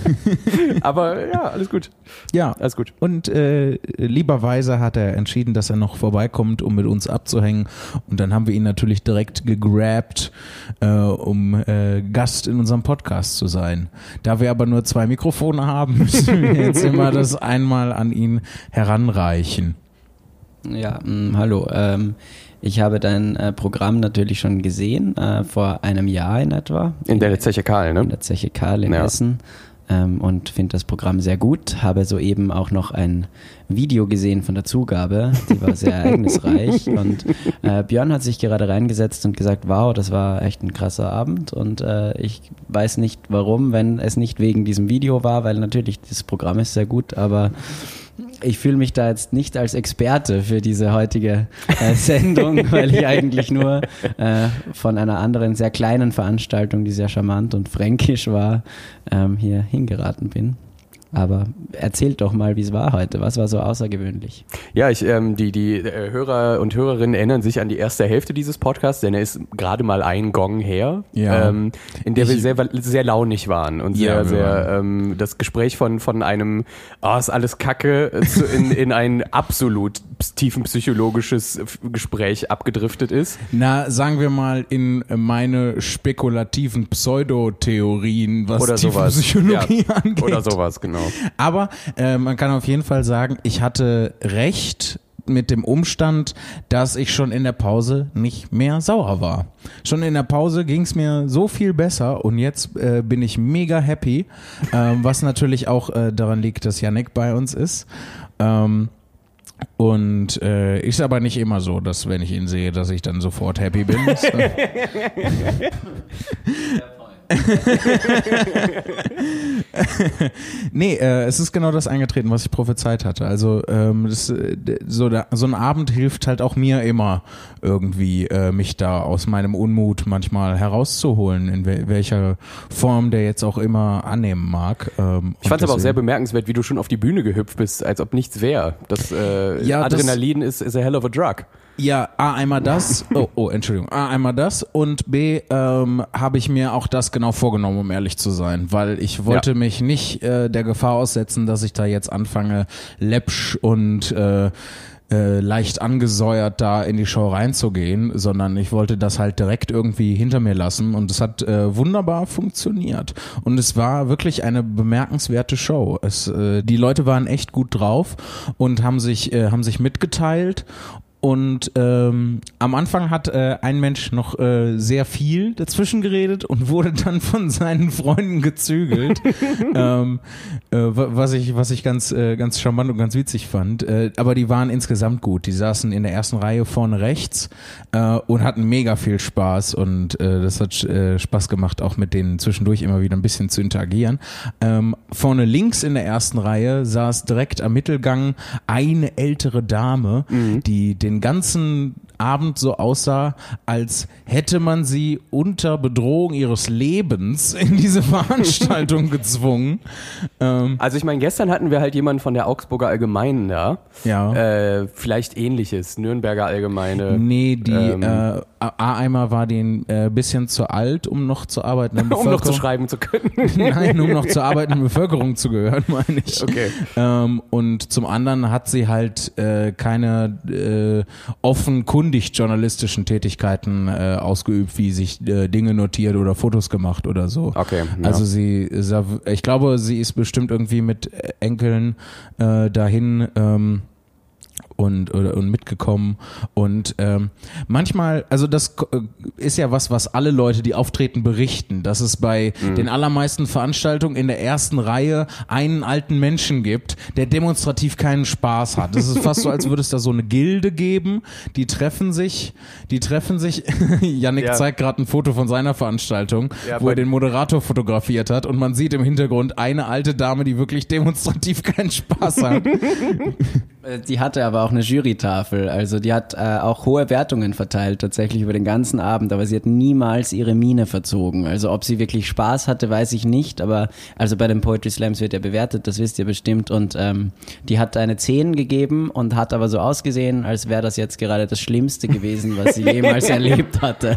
[SPEAKER 1] Aber ja, alles gut.
[SPEAKER 2] Ja, alles gut. Und äh, lieberweise hat er entschieden, dass er noch vorbeikommt, um mit uns abzuhängen. Und dann haben wir ihn natürlich direkt gegrabt, äh, um äh, Gast in unserem Podcast zu sein. Da wir aber nur zwei Mikrofone haben, müssen wir jetzt immer das einmal an ihn heranreichen.
[SPEAKER 3] Ja, mh, mm, hallo. Ähm, ich habe dein äh, Programm natürlich schon gesehen, äh, vor einem Jahr in etwa.
[SPEAKER 1] In der Zeche Karl, ne?
[SPEAKER 3] In der Zeche Karl in ja. Essen ähm, und finde das Programm sehr gut. Habe soeben auch noch ein Video gesehen von der Zugabe, die war sehr ereignisreich. Und äh, Björn hat sich gerade reingesetzt und gesagt, wow, das war echt ein krasser Abend. Und äh, ich weiß nicht warum, wenn es nicht wegen diesem Video war, weil natürlich das Programm ist sehr gut, aber ich fühle mich da jetzt nicht als Experte für diese heutige äh, Sendung, weil ich eigentlich nur äh, von einer anderen sehr kleinen Veranstaltung, die sehr charmant und fränkisch war, ähm, hier hingeraten bin. Aber erzählt doch mal, wie es war heute. Was war so außergewöhnlich?
[SPEAKER 1] Ja, ich, ähm, die, die äh, Hörer und Hörerinnen erinnern sich an die erste Hälfte dieses Podcasts, denn er ist gerade mal ein Gong her, ja. ähm, in der ich, wir sehr, sehr launig waren und sehr, ja, sehr ähm, das Gespräch von, von einem, oh, ist alles Kacke, zu, in, in ein absolut tiefenpsychologisches Gespräch abgedriftet ist.
[SPEAKER 2] Na, sagen wir mal in meine spekulativen Pseudotheorien, was Oder Tiefenpsychologie ja. angeht.
[SPEAKER 1] Oder sowas, genau.
[SPEAKER 2] Aber äh, man kann auf jeden Fall sagen, ich hatte recht mit dem Umstand, dass ich schon in der Pause nicht mehr sauer war. Schon in der Pause ging es mir so viel besser und jetzt äh, bin ich mega happy, ähm, was natürlich auch äh, daran liegt, dass Yannick bei uns ist. Ähm, und äh, ist aber nicht immer so, dass wenn ich ihn sehe, dass ich dann sofort happy bin. nee, äh, es ist genau das eingetreten, was ich prophezeit hatte. Also ähm, das, äh, so, da, so ein Abend hilft halt auch mir immer irgendwie, äh, mich da aus meinem Unmut manchmal herauszuholen, in wel welcher Form der jetzt auch immer annehmen mag.
[SPEAKER 1] Ähm, ich fand es aber auch sehr bemerkenswert, wie du schon auf die Bühne gehüpft bist, als ob nichts wäre. Das äh, ja, Adrenalin das, ist, ist a hell of a drug.
[SPEAKER 2] Ja, A, einmal das. Oh, oh, Entschuldigung. A, einmal das. Und B, ähm, habe ich mir auch das genau vorgenommen, um ehrlich zu sein. Weil ich wollte ja. mich nicht äh, der Gefahr aussetzen, dass ich da jetzt anfange, läppsch und äh, äh, leicht angesäuert da in die Show reinzugehen, sondern ich wollte das halt direkt irgendwie hinter mir lassen und es hat äh, wunderbar funktioniert und es war wirklich eine bemerkenswerte Show. Es, äh, die Leute waren echt gut drauf und haben sich äh, haben sich mitgeteilt und ähm, am Anfang hat äh, ein Mensch noch äh, sehr viel dazwischen geredet und wurde dann von seinen Freunden gezügelt, ähm, äh, was ich was ich ganz äh, ganz charmant und ganz witzig fand. Äh, aber die waren insgesamt gut. Die saßen in der ersten Reihe vorne rechts äh, und hatten mega viel Spaß und das hat Spaß gemacht, auch mit denen zwischendurch immer wieder ein bisschen zu interagieren. Ähm, vorne links in der ersten Reihe saß direkt am Mittelgang eine ältere Dame, mhm. die den den ganzen Abend so aussah, als hätte man sie unter Bedrohung ihres Lebens in diese Veranstaltung gezwungen.
[SPEAKER 1] Ähm, also ich meine, gestern hatten wir halt jemanden von der Augsburger Allgemeinen da.
[SPEAKER 2] Ja.
[SPEAKER 1] Äh, vielleicht ähnliches, Nürnberger Allgemeine.
[SPEAKER 2] Nee, die ähm, äh, A-Eimer war den äh, bisschen zu alt, um noch zu arbeiten.
[SPEAKER 1] um noch zu schreiben zu können.
[SPEAKER 2] Nein, um noch zur arbeitenden Bevölkerung zu gehören, meine ich.
[SPEAKER 1] Okay.
[SPEAKER 2] Ähm, und zum anderen hat sie halt äh, keine äh, offenkundig journalistischen Tätigkeiten äh, ausgeübt, wie sich äh, Dinge notiert oder Fotos gemacht oder so.
[SPEAKER 1] Okay.
[SPEAKER 2] Ja. Also sie, ich glaube, sie ist bestimmt irgendwie mit Enkeln äh, dahin. Ähm, und, oder, und mitgekommen. Und ähm, manchmal, also das äh, ist ja was, was alle Leute, die auftreten, berichten, dass es bei mhm. den allermeisten Veranstaltungen in der ersten Reihe einen alten Menschen gibt, der demonstrativ keinen Spaß hat. Das ist fast so, als würde es da so eine Gilde geben, die treffen sich, die treffen sich, Yannick ja. zeigt gerade ein Foto von seiner Veranstaltung, ja, wo er den Moderator fotografiert hat und man sieht im Hintergrund eine alte Dame, die wirklich demonstrativ keinen Spaß hat.
[SPEAKER 3] Äh, die hatte aber auch eine Jurytafel. Also die hat äh, auch hohe Wertungen verteilt, tatsächlich über den ganzen Abend, aber sie hat niemals ihre Miene verzogen. Also ob sie wirklich Spaß hatte, weiß ich nicht, aber also bei den Poetry Slams wird ja bewertet, das wisst ihr bestimmt. Und ähm, die hat eine 10 gegeben und hat aber so ausgesehen, als wäre das jetzt gerade das Schlimmste gewesen, was sie jemals erlebt hatte.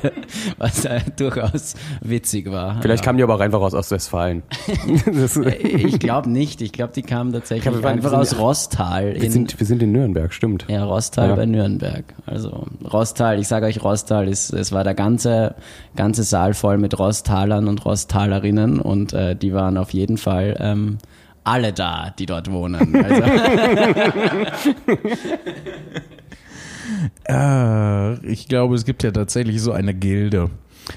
[SPEAKER 3] Was äh, durchaus witzig war.
[SPEAKER 1] Vielleicht ja. kam die aber auch einfach aus Ostwestfalen.
[SPEAKER 3] ich glaube nicht. Ich glaube, die kam tatsächlich glaub, einfach aus Rostal.
[SPEAKER 1] Wir sind, wir sind in Nürnberg, stimmt.
[SPEAKER 3] Ja, Rostal ja. bei Nürnberg. Also Rostal, ich sage euch Rostal, ist, es war der ganze, ganze Saal voll mit Rostalern und Rostalerinnen und äh, die waren auf jeden Fall ähm, alle da, die dort wohnen. Also
[SPEAKER 2] Äh, ich glaube, es gibt ja tatsächlich so eine Gilde.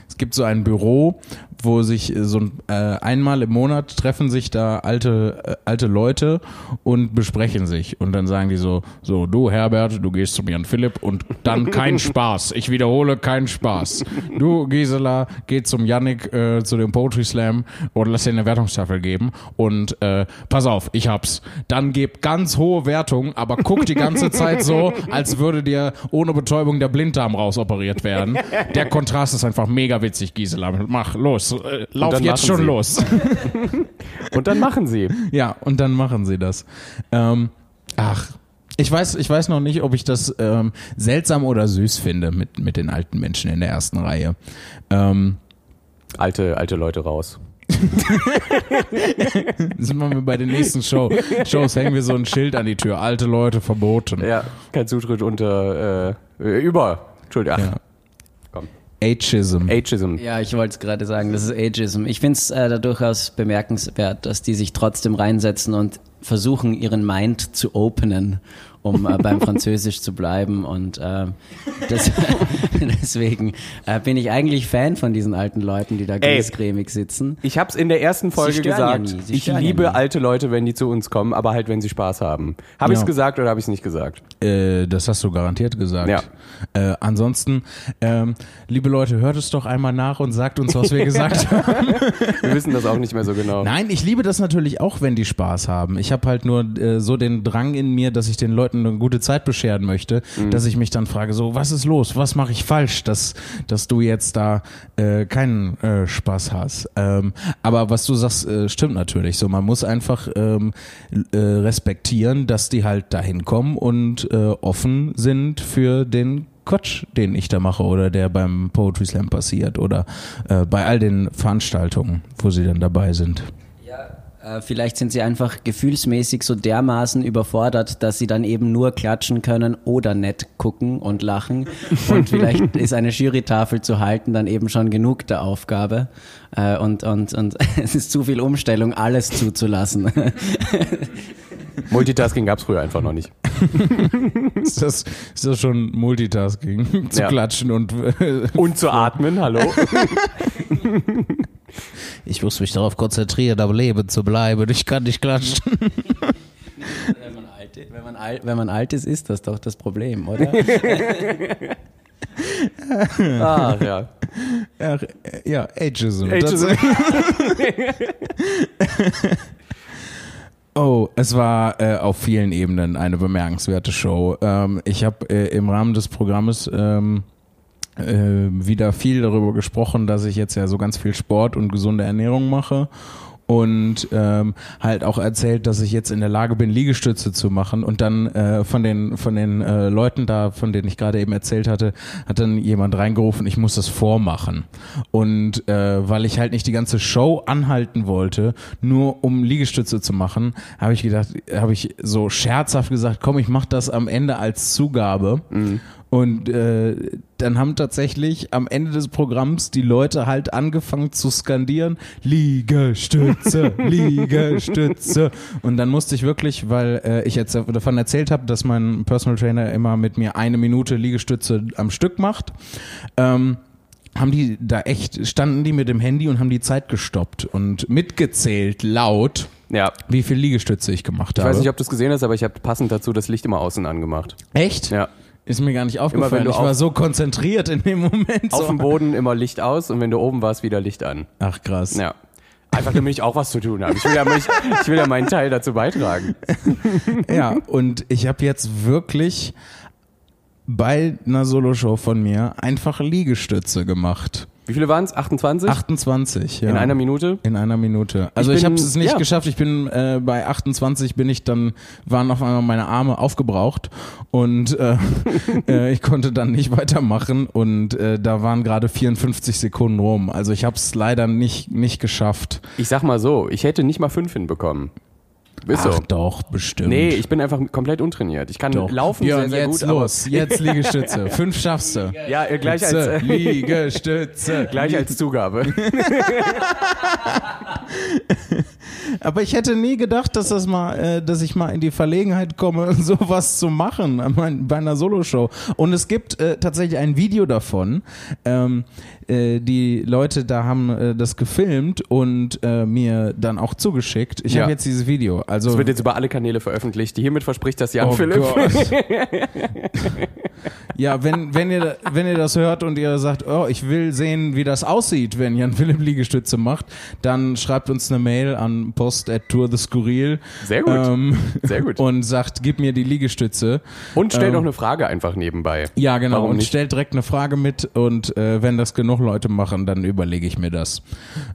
[SPEAKER 2] Es gibt so ein Büro, wo sich so ein, äh, einmal im Monat treffen sich da alte äh, alte Leute und besprechen sich. Und dann sagen die so so du Herbert du gehst zum Jan Philipp und dann kein Spaß. Ich wiederhole kein Spaß. Du Gisela geh zum Yannick äh, zu dem Poetry Slam und lass dir eine Wertungstafel geben. Und äh, pass auf ich hab's. Dann gebt ganz hohe Wertung aber guck die ganze Zeit so als würde dir ohne Betäubung der Blinddarm rausoperiert werden. Der Kontrast ist einfach mega witzig Gisela. Mach los äh, lauf
[SPEAKER 1] dann
[SPEAKER 2] jetzt schon
[SPEAKER 1] sie.
[SPEAKER 2] los
[SPEAKER 1] Und dann machen sie.
[SPEAKER 2] ja, und dann machen sie das. Ähm, ach, ich weiß, ich weiß noch nicht, ob ich das ähm, seltsam oder süß finde mit, mit den alten Menschen in der ersten Reihe. Ähm,
[SPEAKER 1] Alte, alte Leute raus.
[SPEAKER 2] sind wir bei den nächsten Show. Shows hängen wir so ein Schild an die Tür. Alte Leute verboten.
[SPEAKER 1] Ja, kein Zutritt unter, äh, über. Entschuldigung, ach,
[SPEAKER 2] Ja. Ageism.
[SPEAKER 1] Ageism.
[SPEAKER 3] Ja, ich wollte es gerade sagen, das ist Ageism. Ich finde es äh, da durchaus bemerkenswert, dass die sich trotzdem reinsetzen und versuchen, ihren Mind zu openen, um äh, beim Französisch zu bleiben. Und äh, das, deswegen äh, bin ich eigentlich Fan von diesen alten Leuten, die da
[SPEAKER 1] Ey.
[SPEAKER 3] griesgrämig sitzen.
[SPEAKER 1] Ich hab's in der ersten Folge
[SPEAKER 3] ja
[SPEAKER 1] gesagt.
[SPEAKER 3] sie
[SPEAKER 1] ich
[SPEAKER 3] ja
[SPEAKER 1] liebe
[SPEAKER 3] nie.
[SPEAKER 1] alte Leute, wenn die zu uns kommen, aber halt, wenn sie Spaß haben. Habe
[SPEAKER 2] Ja.
[SPEAKER 1] ich's gesagt oder habe ich's nicht gesagt?
[SPEAKER 2] Äh, das hast du garantiert gesagt.
[SPEAKER 1] Ja.
[SPEAKER 2] Äh, ansonsten, ähm, liebe Leute, hört es doch einmal nach und sagt uns, was wir gesagt haben.
[SPEAKER 1] Wir wissen das auch nicht mehr so genau.
[SPEAKER 2] Nein, ich liebe das natürlich auch, wenn die Spaß haben. Ich habe halt nur äh, so den Drang in mir, dass ich den Leuten eine gute Zeit bescheren möchte, dass ich mich dann frage, so, was ist los? Was mache ich falsch, dass, dass du jetzt da äh, keinen äh, Spaß hast? Ähm, aber was du sagst, äh, stimmt natürlich. So, man muss einfach ähm, äh, respektieren, dass die halt dahin kommen und äh, offen sind für den Quatsch, den ich da mache oder der beim Poetry Slam passiert oder äh, bei all den Veranstaltungen, wo sie dann dabei sind.
[SPEAKER 3] Äh, vielleicht sind sie einfach gefühlsmäßig so dermaßen überfordert, dass sie dann eben nur klatschen können oder nett gucken und lachen. Und vielleicht ist eine Jurytafel zu halten dann eben schon genug der Aufgabe. Äh, und, und, und es ist zu viel Umstellung, alles zuzulassen.
[SPEAKER 1] Multitasking gab's früher einfach noch nicht.
[SPEAKER 2] Ist das, ist das schon Multitasking? Zu
[SPEAKER 1] Ja.
[SPEAKER 2] klatschen und äh,
[SPEAKER 1] Und zu atmen, hallo?
[SPEAKER 2] Ich muss mich darauf konzentrieren, am Leben zu bleiben. Ich kann nicht klatschen.
[SPEAKER 3] wenn, man alt, wenn, man alt, wenn man alt ist, ist das doch das Problem, oder?
[SPEAKER 1] Ah, ja.
[SPEAKER 2] Ach, ja, Ageism.
[SPEAKER 1] Ageism.
[SPEAKER 2] Oh, es war äh, auf vielen Ebenen eine bemerkenswerte Show. Ähm, ich habe äh, im Rahmen des Programmes ähm, äh, wieder viel darüber gesprochen, dass ich jetzt ja so ganz viel Sport und gesunde Ernährung mache und ähm, halt auch erzählt, dass ich jetzt in der Lage bin, Liegestütze zu machen und dann äh, von den von den äh, Leuten da, von denen ich gerade eben erzählt hatte, hat dann jemand reingerufen, ich muss das vormachen und äh, weil ich halt nicht die ganze Show anhalten wollte, nur um Liegestütze zu machen, habe ich gedacht, habe ich so scherzhaft gesagt, komm, ich mache das am Ende als Zugabe. Und äh, dann haben tatsächlich am Ende des Programms die Leute halt angefangen zu skandieren, Liegestütze, Liegestütze. Und dann musste ich wirklich, weil äh, ich jetzt davon erzählt habe, dass mein Personal Trainer immer mit mir eine Minute Liegestütze am Stück macht, ähm, haben die da echt, standen die mit dem Handy und haben die Zeit gestoppt und mitgezählt laut,
[SPEAKER 1] Ja.
[SPEAKER 2] wie viel Liegestütze ich gemacht
[SPEAKER 1] Ich
[SPEAKER 2] habe.
[SPEAKER 1] weiß nicht, ob du es gesehen hast, aber ich habe passend dazu das Licht immer außen angemacht.
[SPEAKER 2] Echt?
[SPEAKER 1] Ja.
[SPEAKER 2] Ist mir gar nicht aufgefallen.
[SPEAKER 1] wenn du
[SPEAKER 2] ich war
[SPEAKER 1] auf-
[SPEAKER 2] so konzentriert in dem Moment.
[SPEAKER 1] Auf
[SPEAKER 2] So.
[SPEAKER 1] dem Boden immer Licht aus und wenn du oben warst, wieder Licht an.
[SPEAKER 2] Ach krass.
[SPEAKER 1] Ja. Einfach damit ich auch was zu tun habe. Ich will ja, mich, ich will ja meinen Teil dazu beitragen.
[SPEAKER 2] Ja, und ich habe jetzt wirklich bei einer Soloshow von mir einfach Liegestütze gemacht.
[SPEAKER 1] Wie viele waren es? 28?
[SPEAKER 2] 28, ja.
[SPEAKER 1] In einer Minute?
[SPEAKER 2] In einer Minute. Also
[SPEAKER 1] Ich
[SPEAKER 2] ich, habe es nicht
[SPEAKER 1] ja.
[SPEAKER 2] geschafft. Ich bin äh, bei 28 bin ich dann waren auf einmal meine Arme aufgebraucht und äh, äh, ich konnte dann nicht weitermachen und äh, da waren gerade 54 Sekunden rum. Also ich habe es leider nicht nicht geschafft.
[SPEAKER 1] Ich sag mal so, ich hätte nicht mal fünf hinbekommen. Ist
[SPEAKER 2] Ach
[SPEAKER 1] so.
[SPEAKER 2] doch, bestimmt.
[SPEAKER 1] Nee, ich bin einfach komplett untrainiert. Ich kann
[SPEAKER 2] doch.
[SPEAKER 1] laufen
[SPEAKER 2] Björn,
[SPEAKER 1] sehr, sehr
[SPEAKER 2] jetzt
[SPEAKER 1] gut,
[SPEAKER 2] los. Jetzt Liegestütze. Fünf schaffst du.
[SPEAKER 1] ja, äh, gleich als, äh,
[SPEAKER 2] Liegestütze.
[SPEAKER 1] gleich als Zugabe.
[SPEAKER 2] Aber ich hätte nie gedacht, dass das mal, äh, dass ich mal in die Verlegenheit komme, sowas zu machen bei einer Soloshow. Und es gibt äh, tatsächlich ein Video davon. Ähm, äh, die Leute da haben das gefilmt und mir dann auch zugeschickt. Ich ja. habe jetzt dieses Video. Also
[SPEAKER 1] es wird jetzt über alle Kanäle veröffentlicht. Hiermit verspricht das Jan oh Philipp.
[SPEAKER 2] Gott. ja, wenn, wenn, ihr, wenn ihr das hört und ihr sagt, oh, ich will sehen, wie das aussieht, wenn Jan Philipp Liegestütze macht, dann schreibt uns eine Mail an post at tour the skurril.
[SPEAKER 1] Sehr gut. Ähm, Sehr gut.
[SPEAKER 2] Und sagt, gib mir die Liegestütze.
[SPEAKER 1] Und stellt ähm, noch eine Frage einfach nebenbei.
[SPEAKER 2] Ja, genau. Warum und nicht? stellt direkt eine Frage mit und äh, wenn das genug Leute machen, dann überlege ich mir das,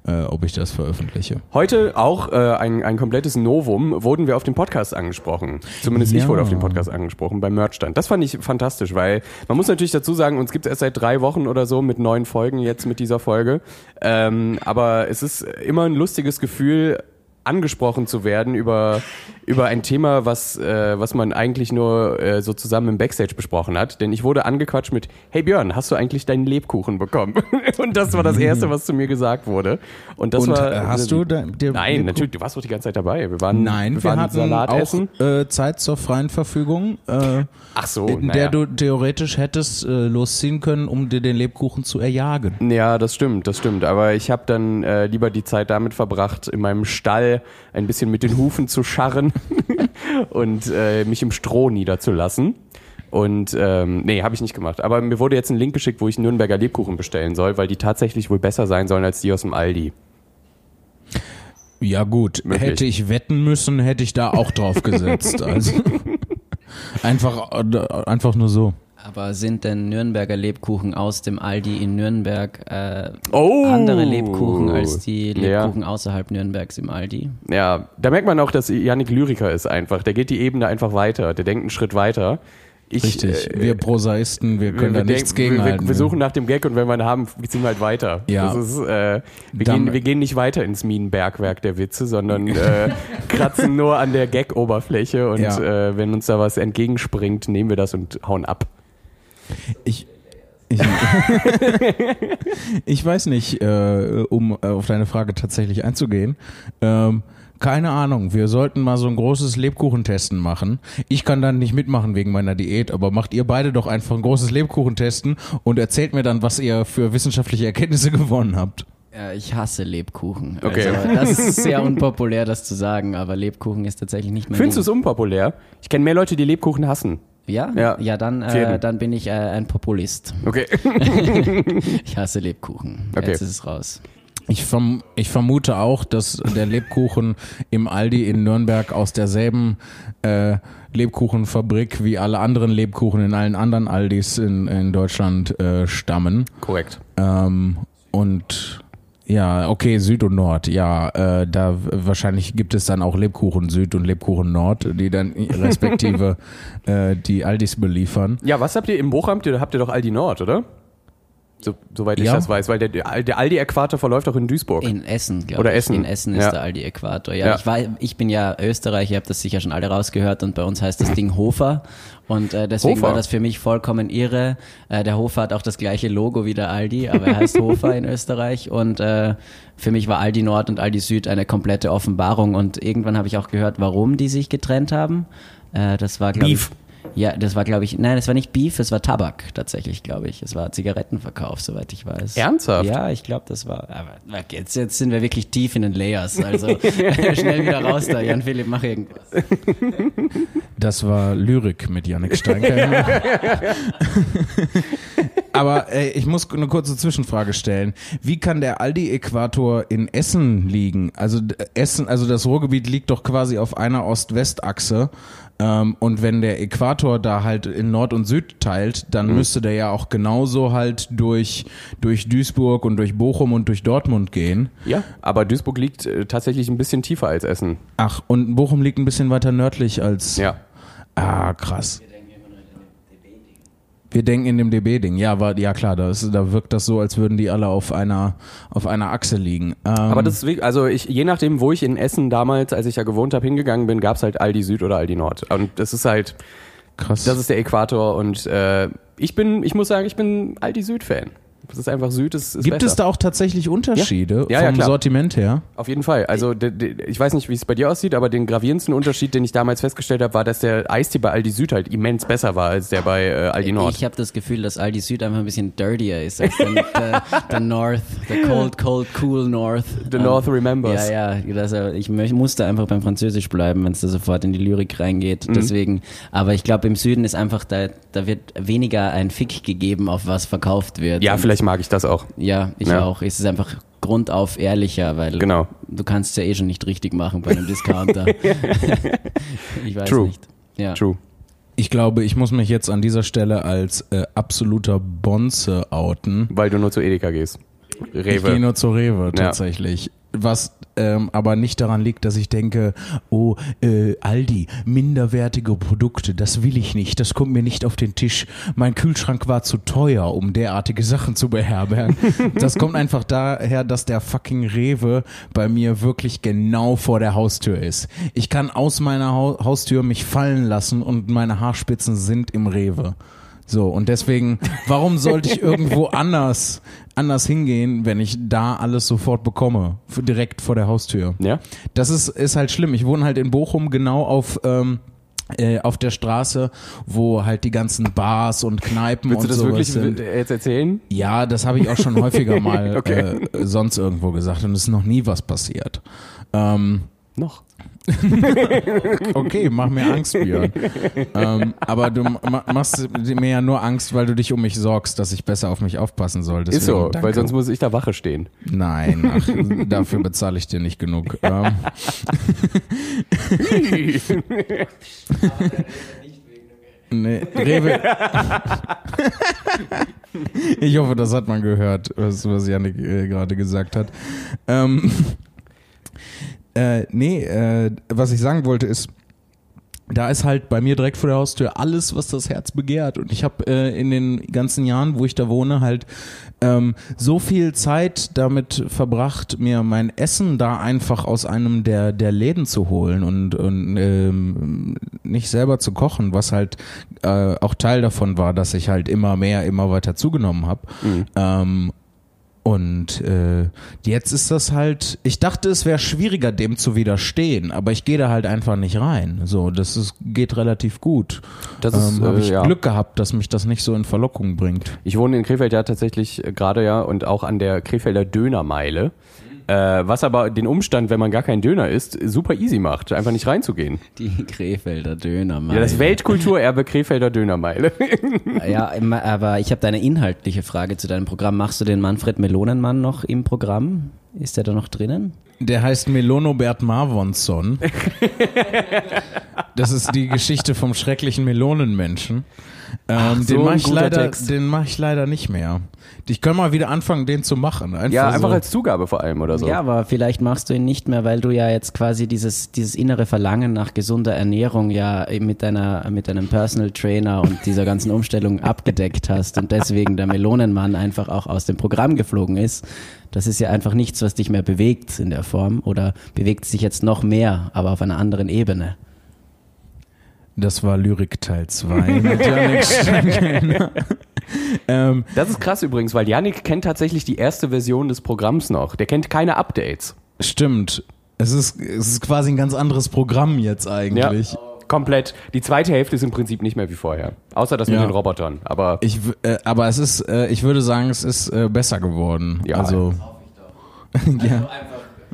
[SPEAKER 2] äh, ob ich das veröffentliche.
[SPEAKER 1] Heute auch äh, ein, ein komplettes Novum, wurden wir auf dem Podcast angesprochen. Zumindest ja. ich wurde auf dem Podcast angesprochen, beim Merchstand. Das fand ich fantastisch, weil man muss natürlich dazu sagen, uns gibt es erst seit drei Wochen oder so mit neun Folgen jetzt mit dieser Folge. Ähm, aber es ist immer ein lustiges Gefühl, angesprochen zu werden über, über ein Thema, was, äh, was man eigentlich nur äh, so zusammen im Backstage besprochen hat. Denn ich wurde angequatscht mit, hey Björn, hast du eigentlich deinen Lebkuchen bekommen? Und das war das Erste, was zu mir gesagt wurde. Und das
[SPEAKER 2] Und,
[SPEAKER 1] war.
[SPEAKER 2] Hast du da,
[SPEAKER 1] Nein, Lebkuchen? natürlich, du warst doch die ganze Zeit dabei. Wir waren,
[SPEAKER 2] Nein, wir, wir waren hatten Salat auch essen. Äh, Zeit zur freien Verfügung. Äh,
[SPEAKER 1] Ach so,
[SPEAKER 2] in der du theoretisch hättest äh, losziehen können, um dir den Lebkuchen zu erjagen.
[SPEAKER 1] Ja, das stimmt, das stimmt. Aber ich habe dann äh, lieber die Zeit damit verbracht, in meinem Stall ein bisschen mit den Hufen zu scharren und äh, mich im Stroh niederzulassen. Und ähm, nee, habe ich nicht gemacht. Aber mir wurde jetzt ein Link geschickt, wo ich Nürnberger Lebkuchen bestellen soll, weil die tatsächlich wohl besser sein sollen als die aus dem Aldi.
[SPEAKER 2] Ja gut, Möglich. hätte ich wetten müssen, hätte ich da auch drauf gesetzt. Also einfach, äh, einfach nur so.
[SPEAKER 3] Aber sind denn Nürnberger Lebkuchen aus dem Aldi in Nürnberg äh, oh, andere Lebkuchen als die Lebkuchen ja. außerhalb Nürnbergs im Aldi?
[SPEAKER 1] Ja, da merkt man auch, dass Yannick Lyriker ist einfach. Der geht die Ebene einfach weiter. Der denkt einen Schritt weiter.
[SPEAKER 2] Ich, Richtig, äh, wir Prosaisten, wir können wir, da nichts gegen
[SPEAKER 1] wir, wir, suchen nach dem Gag und wenn wir ihn haben, ziehen wir halt weiter. Ja. Ist, äh, wir, gehen, wir gehen nicht weiter ins Minenbergwerk der Witze, sondern äh, kratzen nur an der Gag-Oberfläche und ja. äh, wenn uns da was entgegenspringt, nehmen wir das und hauen ab.
[SPEAKER 2] Ich, ich, ich weiß nicht, äh, um auf deine Frage tatsächlich einzugehen. Ähm, keine Ahnung, wir sollten mal so ein großes Lebkuchentesten machen. Ich kann dann nicht mitmachen wegen meiner Diät, aber macht ihr beide doch einfach ein großes Lebkuchentesten und erzählt mir dann, was ihr für wissenschaftliche Erkenntnisse gewonnen habt.
[SPEAKER 3] Ja, ich hasse Lebkuchen.
[SPEAKER 1] Okay.
[SPEAKER 3] Also, das ist sehr unpopulär, das zu sagen, aber Lebkuchen ist tatsächlich nicht mehr.
[SPEAKER 1] Findest du es unpopulär? Ich kenne mehr Leute, die Lebkuchen hassen.
[SPEAKER 3] Ja? Ja, ja dann, äh, dann bin ich äh, ein Populist.
[SPEAKER 1] Okay.
[SPEAKER 3] ich hasse Lebkuchen. Okay. Jetzt ist es raus.
[SPEAKER 2] Ich, verm ich vermute auch, dass der Lebkuchen im Aldi in Nürnberg aus derselben äh, Lebkuchenfabrik wie alle anderen Lebkuchen in allen anderen Aldis in, in Deutschland äh, stammen.
[SPEAKER 1] Korrekt.
[SPEAKER 2] Ähm, und ja, okay, Süd und Nord. Ja, äh, da wahrscheinlich gibt es dann auch Lebkuchen Süd und Lebkuchen Nord, die dann respektive äh, die Aldis beliefern.
[SPEAKER 1] Ja, was habt ihr im Bochum? Habt ihr doch Aldi Nord, oder? So, soweit ich ja. das weiß, weil der, der Aldi-Äquator verläuft auch in Duisburg.
[SPEAKER 3] In Essen,
[SPEAKER 1] glaube ich. Oder Essen.
[SPEAKER 3] In Essen ist ja. der Aldi-Äquator. Ja, ja, Ich, war, ich bin ja Österreicher, ihr habt das sicher schon alle rausgehört und bei uns heißt das Ding Hofer. Und äh, deswegen Hofer. war das für mich vollkommen irre. Äh, der Hofer hat auch das gleiche Logo wie der Aldi, aber er heißt Hofer in Österreich. Und äh, für mich war Aldi Nord und Aldi Süd eine komplette Offenbarung. Und irgendwann habe ich auch gehört, warum die sich getrennt haben. Äh, das war, glaube ich ja, das war, glaube ich, nein, das war nicht Beef, es war Tabak tatsächlich, glaube ich. Es war Zigarettenverkauf, soweit ich weiß.
[SPEAKER 1] Ernsthaft?
[SPEAKER 3] Ja, ich glaube, das war. Aber jetzt, jetzt sind wir wirklich tief in den Layers. Also schnell wieder raus da. Jan Philipp, mach irgendwas.
[SPEAKER 2] Das war Lyrik mit Janik Steinke. Aber äh, ich muss eine kurze Zwischenfrage stellen. Wie kann der Aldi-Äquator in Essen liegen? Also Essen, also das Ruhrgebiet liegt doch quasi auf einer Ost-West-Achse. Ähm, und wenn der Äquator da halt in Nord und Süd teilt, dann mhm. müsste der ja auch genauso halt durch, durch Duisburg und durch Bochum und durch Dortmund gehen.
[SPEAKER 1] Ja, aber Duisburg liegt äh, tatsächlich ein bisschen tiefer als Essen.
[SPEAKER 2] Ach, und Bochum liegt ein bisschen weiter nördlich als.
[SPEAKER 1] Ja.
[SPEAKER 2] Ah, krass. Wir denken in dem DB-Ding. Ja, war, ja klar, da, ist, da wirkt das so, als würden die alle auf einer, auf einer Achse liegen.
[SPEAKER 1] Ähm, Aber das ist, also ich, je nachdem, wo ich in Essen damals, als ich ja gewohnt habe, hingegangen bin, gab es halt Aldi Süd oder Aldi Nord. Und das ist halt, krass. Das ist der Äquator und äh, ich bin, ich muss sagen, ich bin Aldi Süd-Fan. Das ist einfach Süd, ist, ist
[SPEAKER 2] Gibt
[SPEAKER 1] besser.
[SPEAKER 2] es da auch tatsächlich Unterschiede
[SPEAKER 1] Ja, ja,
[SPEAKER 2] vom
[SPEAKER 1] klar.
[SPEAKER 2] Sortiment her?
[SPEAKER 1] Auf jeden Fall. Also de, de, ich weiß nicht, wie es bei dir aussieht, aber den gravierendsten Unterschied, den ich damals festgestellt habe, war, dass der Eistee bei Aldi Süd halt immens besser war als der bei äh, Aldi Nord.
[SPEAKER 3] Ich habe das Gefühl, dass Aldi Süd einfach ein bisschen dirtier ist als der, North, der cold, cold, cool North.
[SPEAKER 1] The
[SPEAKER 3] Ähm,
[SPEAKER 1] North remembers.
[SPEAKER 3] Ja, ja, also ich mö- musste einfach beim Französisch bleiben, wenn es da sofort in die Lyrik reingeht.
[SPEAKER 1] Mhm.
[SPEAKER 3] Deswegen, aber ich glaube, im Süden ist einfach, da, da wird weniger ein Fick gegeben, auf was verkauft wird.
[SPEAKER 1] Ja, vielleicht mag ich das auch.
[SPEAKER 3] Ja, ich
[SPEAKER 1] Ja.
[SPEAKER 3] auch. Es ist einfach grundauf ehrlicher, weil
[SPEAKER 1] Genau.
[SPEAKER 3] du kannst es ja eh schon nicht richtig machen bei einem Discounter. ich weiß
[SPEAKER 1] True.
[SPEAKER 3] nicht. Ja.
[SPEAKER 1] True.
[SPEAKER 2] Ich glaube, ich muss mich jetzt an dieser Stelle als äh, absoluter Bonze outen.
[SPEAKER 1] Weil du nur zu Edeka gehst.
[SPEAKER 2] Ich gehe
[SPEAKER 1] Rewe.
[SPEAKER 2] nur zur Rewe tatsächlich. Was ähm, aber nicht daran liegt, dass ich denke, oh, äh, Aldi, minderwertige Produkte, das will ich nicht, das kommt mir nicht auf den Tisch. Mein Kühlschrank war zu teuer, um derartige Sachen zu beherbergen. das kommt einfach daher, dass der fucking Rewe bei mir wirklich genau vor der Haustür ist. Ich kann aus meiner Hau Haustür mich fallen lassen und meine Haarspitzen sind im Rewe. So, und deswegen, warum sollte ich irgendwo anders, anders hingehen, wenn ich da alles sofort bekomme? Direkt vor der Haustür.
[SPEAKER 1] Ja?
[SPEAKER 2] Das ist, ist halt schlimm. Ich wohne halt in Bochum genau auf, ähm, äh, auf der Straße, wo halt die ganzen Bars und Kneipen
[SPEAKER 1] Willst du
[SPEAKER 2] und
[SPEAKER 1] das
[SPEAKER 2] sowas
[SPEAKER 1] wirklich
[SPEAKER 2] sind.
[SPEAKER 1] jetzt erzählen?
[SPEAKER 2] Ja, das habe ich auch schon häufiger mal
[SPEAKER 1] Okay.
[SPEAKER 2] äh, sonst irgendwo gesagt und es ist noch nie was passiert. Ähm,
[SPEAKER 1] Noch.
[SPEAKER 2] Okay, mach mir Angst, Björn. ähm, aber du ma machst mir ja nur Angst, weil du dich um mich sorgst, dass ich besser auf mich aufpassen soll. Deswegen,
[SPEAKER 1] Ist so,
[SPEAKER 2] danke.
[SPEAKER 1] weil sonst muss ich da Wache stehen.
[SPEAKER 2] Nein, ach, dafür bezahle ich dir nicht genug. Ähm, nee, Rewe. ich hoffe, das hat man gehört, was, was Janik äh, gerade gesagt hat. Ähm, äh, nee, äh, was ich sagen wollte ist, da ist halt bei mir direkt vor der Haustür alles, was das Herz begehrt. Und ich habe äh, in den ganzen Jahren, wo ich da wohne, halt ähm, so viel Zeit damit verbracht, mir mein Essen da einfach aus einem der, der Läden zu holen und, und ähm, nicht selber zu kochen, was halt äh, auch Teil davon war, dass ich halt immer mehr, immer weiter zugenommen habe. Ähm, und äh, jetzt ist das halt, ich dachte, es wäre schwieriger, dem zu widerstehen, aber ich gehe da halt einfach nicht rein. So, das ist, geht relativ gut.
[SPEAKER 1] Das ist,
[SPEAKER 2] ähm, habe
[SPEAKER 1] äh,
[SPEAKER 2] ich
[SPEAKER 1] ja.
[SPEAKER 2] Glück gehabt, dass mich das nicht so in Verlockung bringt.
[SPEAKER 1] Ich wohne in Krefeld ja tatsächlich äh, gerade ja und auch an der Krefelder Dönermeile. Äh, was aber den Umstand, wenn man gar kein Döner isst, super easy macht, einfach nicht reinzugehen.
[SPEAKER 3] Die Krefelder Döner,
[SPEAKER 1] Ja, das Weltkulturerbe Krefelder Dönermeile.
[SPEAKER 3] Ja, aber ich habe da eine inhaltliche Frage zu deinem Programm. Machst du den Manfred Melonenmann noch im Programm? Ist der da noch drinnen?
[SPEAKER 2] Der heißt Melonobert Marvonsson. Das ist die Geschichte vom schrecklichen Melonenmenschen. Ähm,
[SPEAKER 1] so
[SPEAKER 2] den mache ich, leider-
[SPEAKER 1] Text.
[SPEAKER 2] den mach ich leider nicht mehr. Ich kann mal wieder anfangen, den zu machen. Einfach
[SPEAKER 1] ja, einfach
[SPEAKER 2] so.
[SPEAKER 1] als Zugabe vor allem oder so.
[SPEAKER 3] Ja, aber vielleicht machst du ihn nicht mehr, weil du ja jetzt quasi dieses, dieses innere Verlangen nach gesunder Ernährung ja mit deiner, mit deinem Personal Trainer und dieser ganzen Umstellung abgedeckt hast und deswegen der Melonenmann einfach auch aus dem Programm geflogen ist. Das ist ja einfach nichts, was dich mehr bewegt in der Form oder bewegt sich jetzt noch mehr, aber auf einer anderen Ebene.
[SPEAKER 2] Das war Lyrik Teil 2 mit Janik Stankelner. ähm,
[SPEAKER 1] Das ist krass übrigens, weil Yannick kennt tatsächlich die erste Version des Programms noch. Der kennt keine Updates.
[SPEAKER 2] stimmt. Es ist, es ist quasi ein ganz anderes Programm jetzt eigentlich.
[SPEAKER 1] Komplett. Die zweite Hälfte ist im Prinzip nicht mehr wie vorher. Außer das mit
[SPEAKER 2] Ja.
[SPEAKER 1] den Robotern. Aber
[SPEAKER 2] Ich, w- äh, aber es ist, äh, ich würde sagen, es ist äh, besser geworden.
[SPEAKER 1] Ja.
[SPEAKER 2] Also, ja.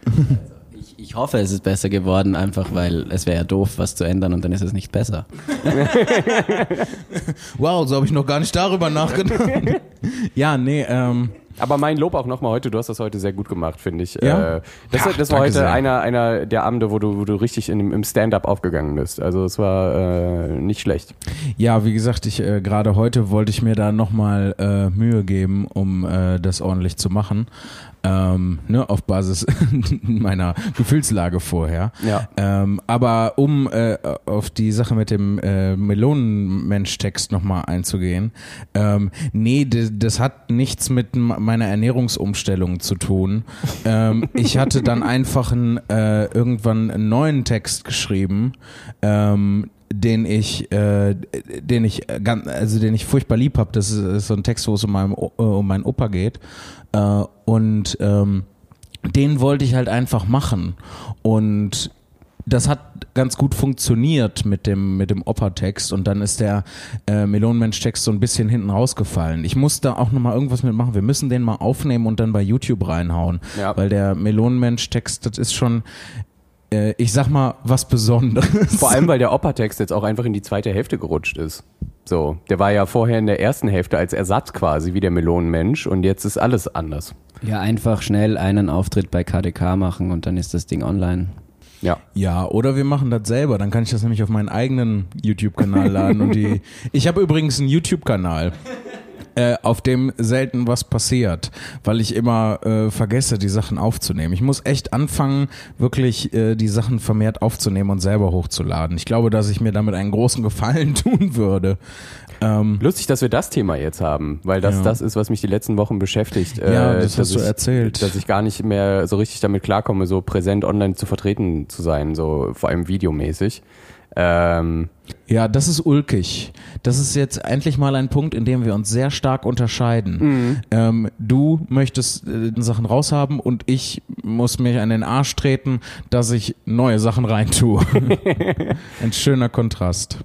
[SPEAKER 3] Ich, ich hoffe, es ist besser geworden, einfach weil es wäre ja doof, was zu ändern und dann ist es nicht besser.
[SPEAKER 2] Wow, so habe ich noch gar nicht darüber nachgedacht. ja, nee, ähm,
[SPEAKER 1] Aber mein Lob auch nochmal heute, du hast das heute sehr gut gemacht, finde ich.
[SPEAKER 2] Ja?
[SPEAKER 1] Äh, das,
[SPEAKER 2] Ja,
[SPEAKER 1] das war heute
[SPEAKER 2] sehr.
[SPEAKER 1] einer, einer der Abende, wo du, wo du richtig in, im Stand-up aufgegangen bist. Also es war äh, nicht schlecht.
[SPEAKER 2] ja, wie gesagt, ich äh, gerade heute wollte ich mir da nochmal äh, Mühe geben, um äh, das ordentlich zu machen. Ähm, ne, auf Basis meiner Gefühlslage vorher.
[SPEAKER 1] Ja.
[SPEAKER 2] Ähm, aber um äh, auf die Sache mit dem äh, Melonenmensch-Text nochmal einzugehen, ähm, nee, das hat nichts mit meiner Ernährungsumstellung zu tun. Ähm, ich hatte dann einfach einen, äh, irgendwann einen neuen Text geschrieben, ähm, den ich, äh, den ich ganz, also den ich furchtbar lieb habe. Das ist, so ein Text, wo es um, meinem, äh, um meinen Opa geht. Äh, und ähm, den wollte ich halt einfach machen. Und das hat ganz gut funktioniert mit dem mit dem Opa-Text und dann ist der äh, Melonenmensch-Text so ein bisschen hinten rausgefallen. Ich muss da auch nochmal irgendwas mitmachen. Wir müssen den mal aufnehmen und dann bei YouTube reinhauen, ja. weil der Melonenmensch-Text, das ist schon äh, ich sag mal, was Besonderes.
[SPEAKER 1] Vor allem, weil der Opa-Text jetzt auch einfach in die zweite Hälfte gerutscht ist. So, der war ja vorher in der ersten Hälfte als Ersatz quasi wie der Melonenmensch und jetzt ist alles anders.
[SPEAKER 3] Ja, einfach schnell einen Auftritt bei KDK machen und dann ist das Ding online.
[SPEAKER 2] Ja. Ja, oder wir machen das selber. Dann kann ich das nämlich auf meinen eigenen YouTube-Kanal laden. und die. Ich habe übrigens einen YouTube-Kanal. Äh, auf dem selten was passiert, weil ich immer äh, vergesse, die Sachen aufzunehmen. Ich muss echt anfangen, wirklich äh, die Sachen vermehrt aufzunehmen und selber hochzuladen. Ich glaube, dass ich mir damit einen großen Gefallen tun würde.
[SPEAKER 1] Ähm, Lustig, dass wir das Thema jetzt haben, weil das ja. das ist, was mich die letzten Wochen beschäftigt.
[SPEAKER 2] Ja, äh, das hast du ich, erzählt.
[SPEAKER 1] Dass ich gar nicht mehr so richtig damit klarkomme, so präsent online zu vertreten zu sein, so vor allem videomäßig.
[SPEAKER 2] Ähm, ja, das ist ulkig. Das ist jetzt endlich mal ein Punkt, in dem wir uns sehr stark unterscheiden. Mhm. Ähm, du möchtest äh, Sachen raushaben und ich muss mich an den Arsch treten, dass ich neue Sachen reintue. ein schöner Kontrast.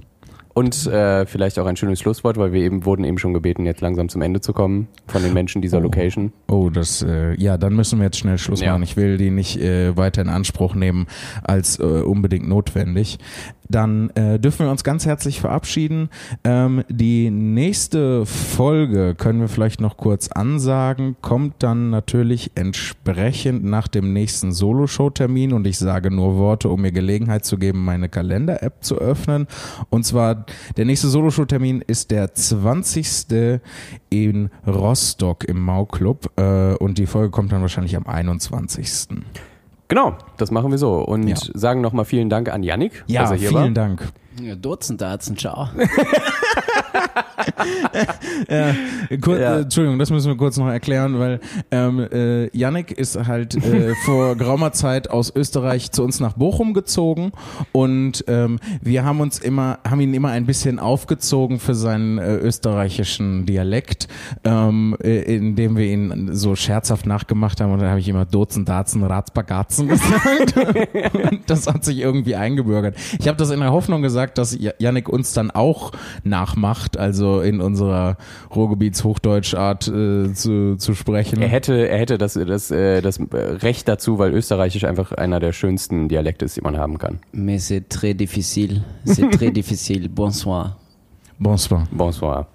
[SPEAKER 1] Und äh, vielleicht auch ein schönes Schlusswort, weil wir eben wurden eben schon gebeten, jetzt langsam zum Ende zu kommen von den Menschen dieser
[SPEAKER 2] oh.
[SPEAKER 1] Location.
[SPEAKER 2] Oh, das äh, ja, dann müssen wir jetzt schnell Schluss ja. machen. Ich will die nicht äh, weiter in Anspruch nehmen als äh, unbedingt notwendig dann äh, dürfen wir uns ganz herzlich verabschieden. Ähm, die nächste Folge können wir vielleicht noch kurz ansagen, kommt dann natürlich entsprechend nach dem nächsten Solo-Show-Termin und ich sage nur Worte, um mir Gelegenheit zu geben, meine Kalender-App zu öffnen. Und zwar der nächste Solo-Show-Termin ist der 20. in Rostock im Mau-Club äh, und die Folge kommt dann wahrscheinlich am 21.
[SPEAKER 1] Genau, das machen wir so. Und ja. sagen nochmal vielen Dank an Yannick,
[SPEAKER 2] ja, dass er hier vielen war. Vielen Dank.
[SPEAKER 3] Ja, Dutzend, Dutzend, ciao.
[SPEAKER 2] ja, kur ja. Äh, Entschuldigung, das müssen wir kurz noch erklären, weil ähm, äh, Yannick ist halt äh, vor geraumer Zeit aus Österreich zu uns nach Bochum gezogen und ähm, wir haben uns immer, haben ihn immer ein bisschen aufgezogen für seinen äh, österreichischen Dialekt, ähm, äh, indem wir ihn so scherzhaft nachgemacht haben und dann habe ich immer Dozen, Dazen, Ratzbagatzen gesagt. und das hat sich irgendwie eingebürgert. Ich habe das in der Hoffnung gesagt, dass Yannick uns dann auch nachmacht, also in unserer Ruhrgebiets-Hochdeutsch-Art äh, zu, zu sprechen.
[SPEAKER 1] Er hätte, er hätte das, das, äh, das Recht dazu, weil Österreichisch einfach einer der schönsten Dialekte ist, die man haben kann.
[SPEAKER 3] Mais c'est très difficile. C'est très difficile. Bonsoir.
[SPEAKER 2] Bonsoir.
[SPEAKER 1] Bonsoir.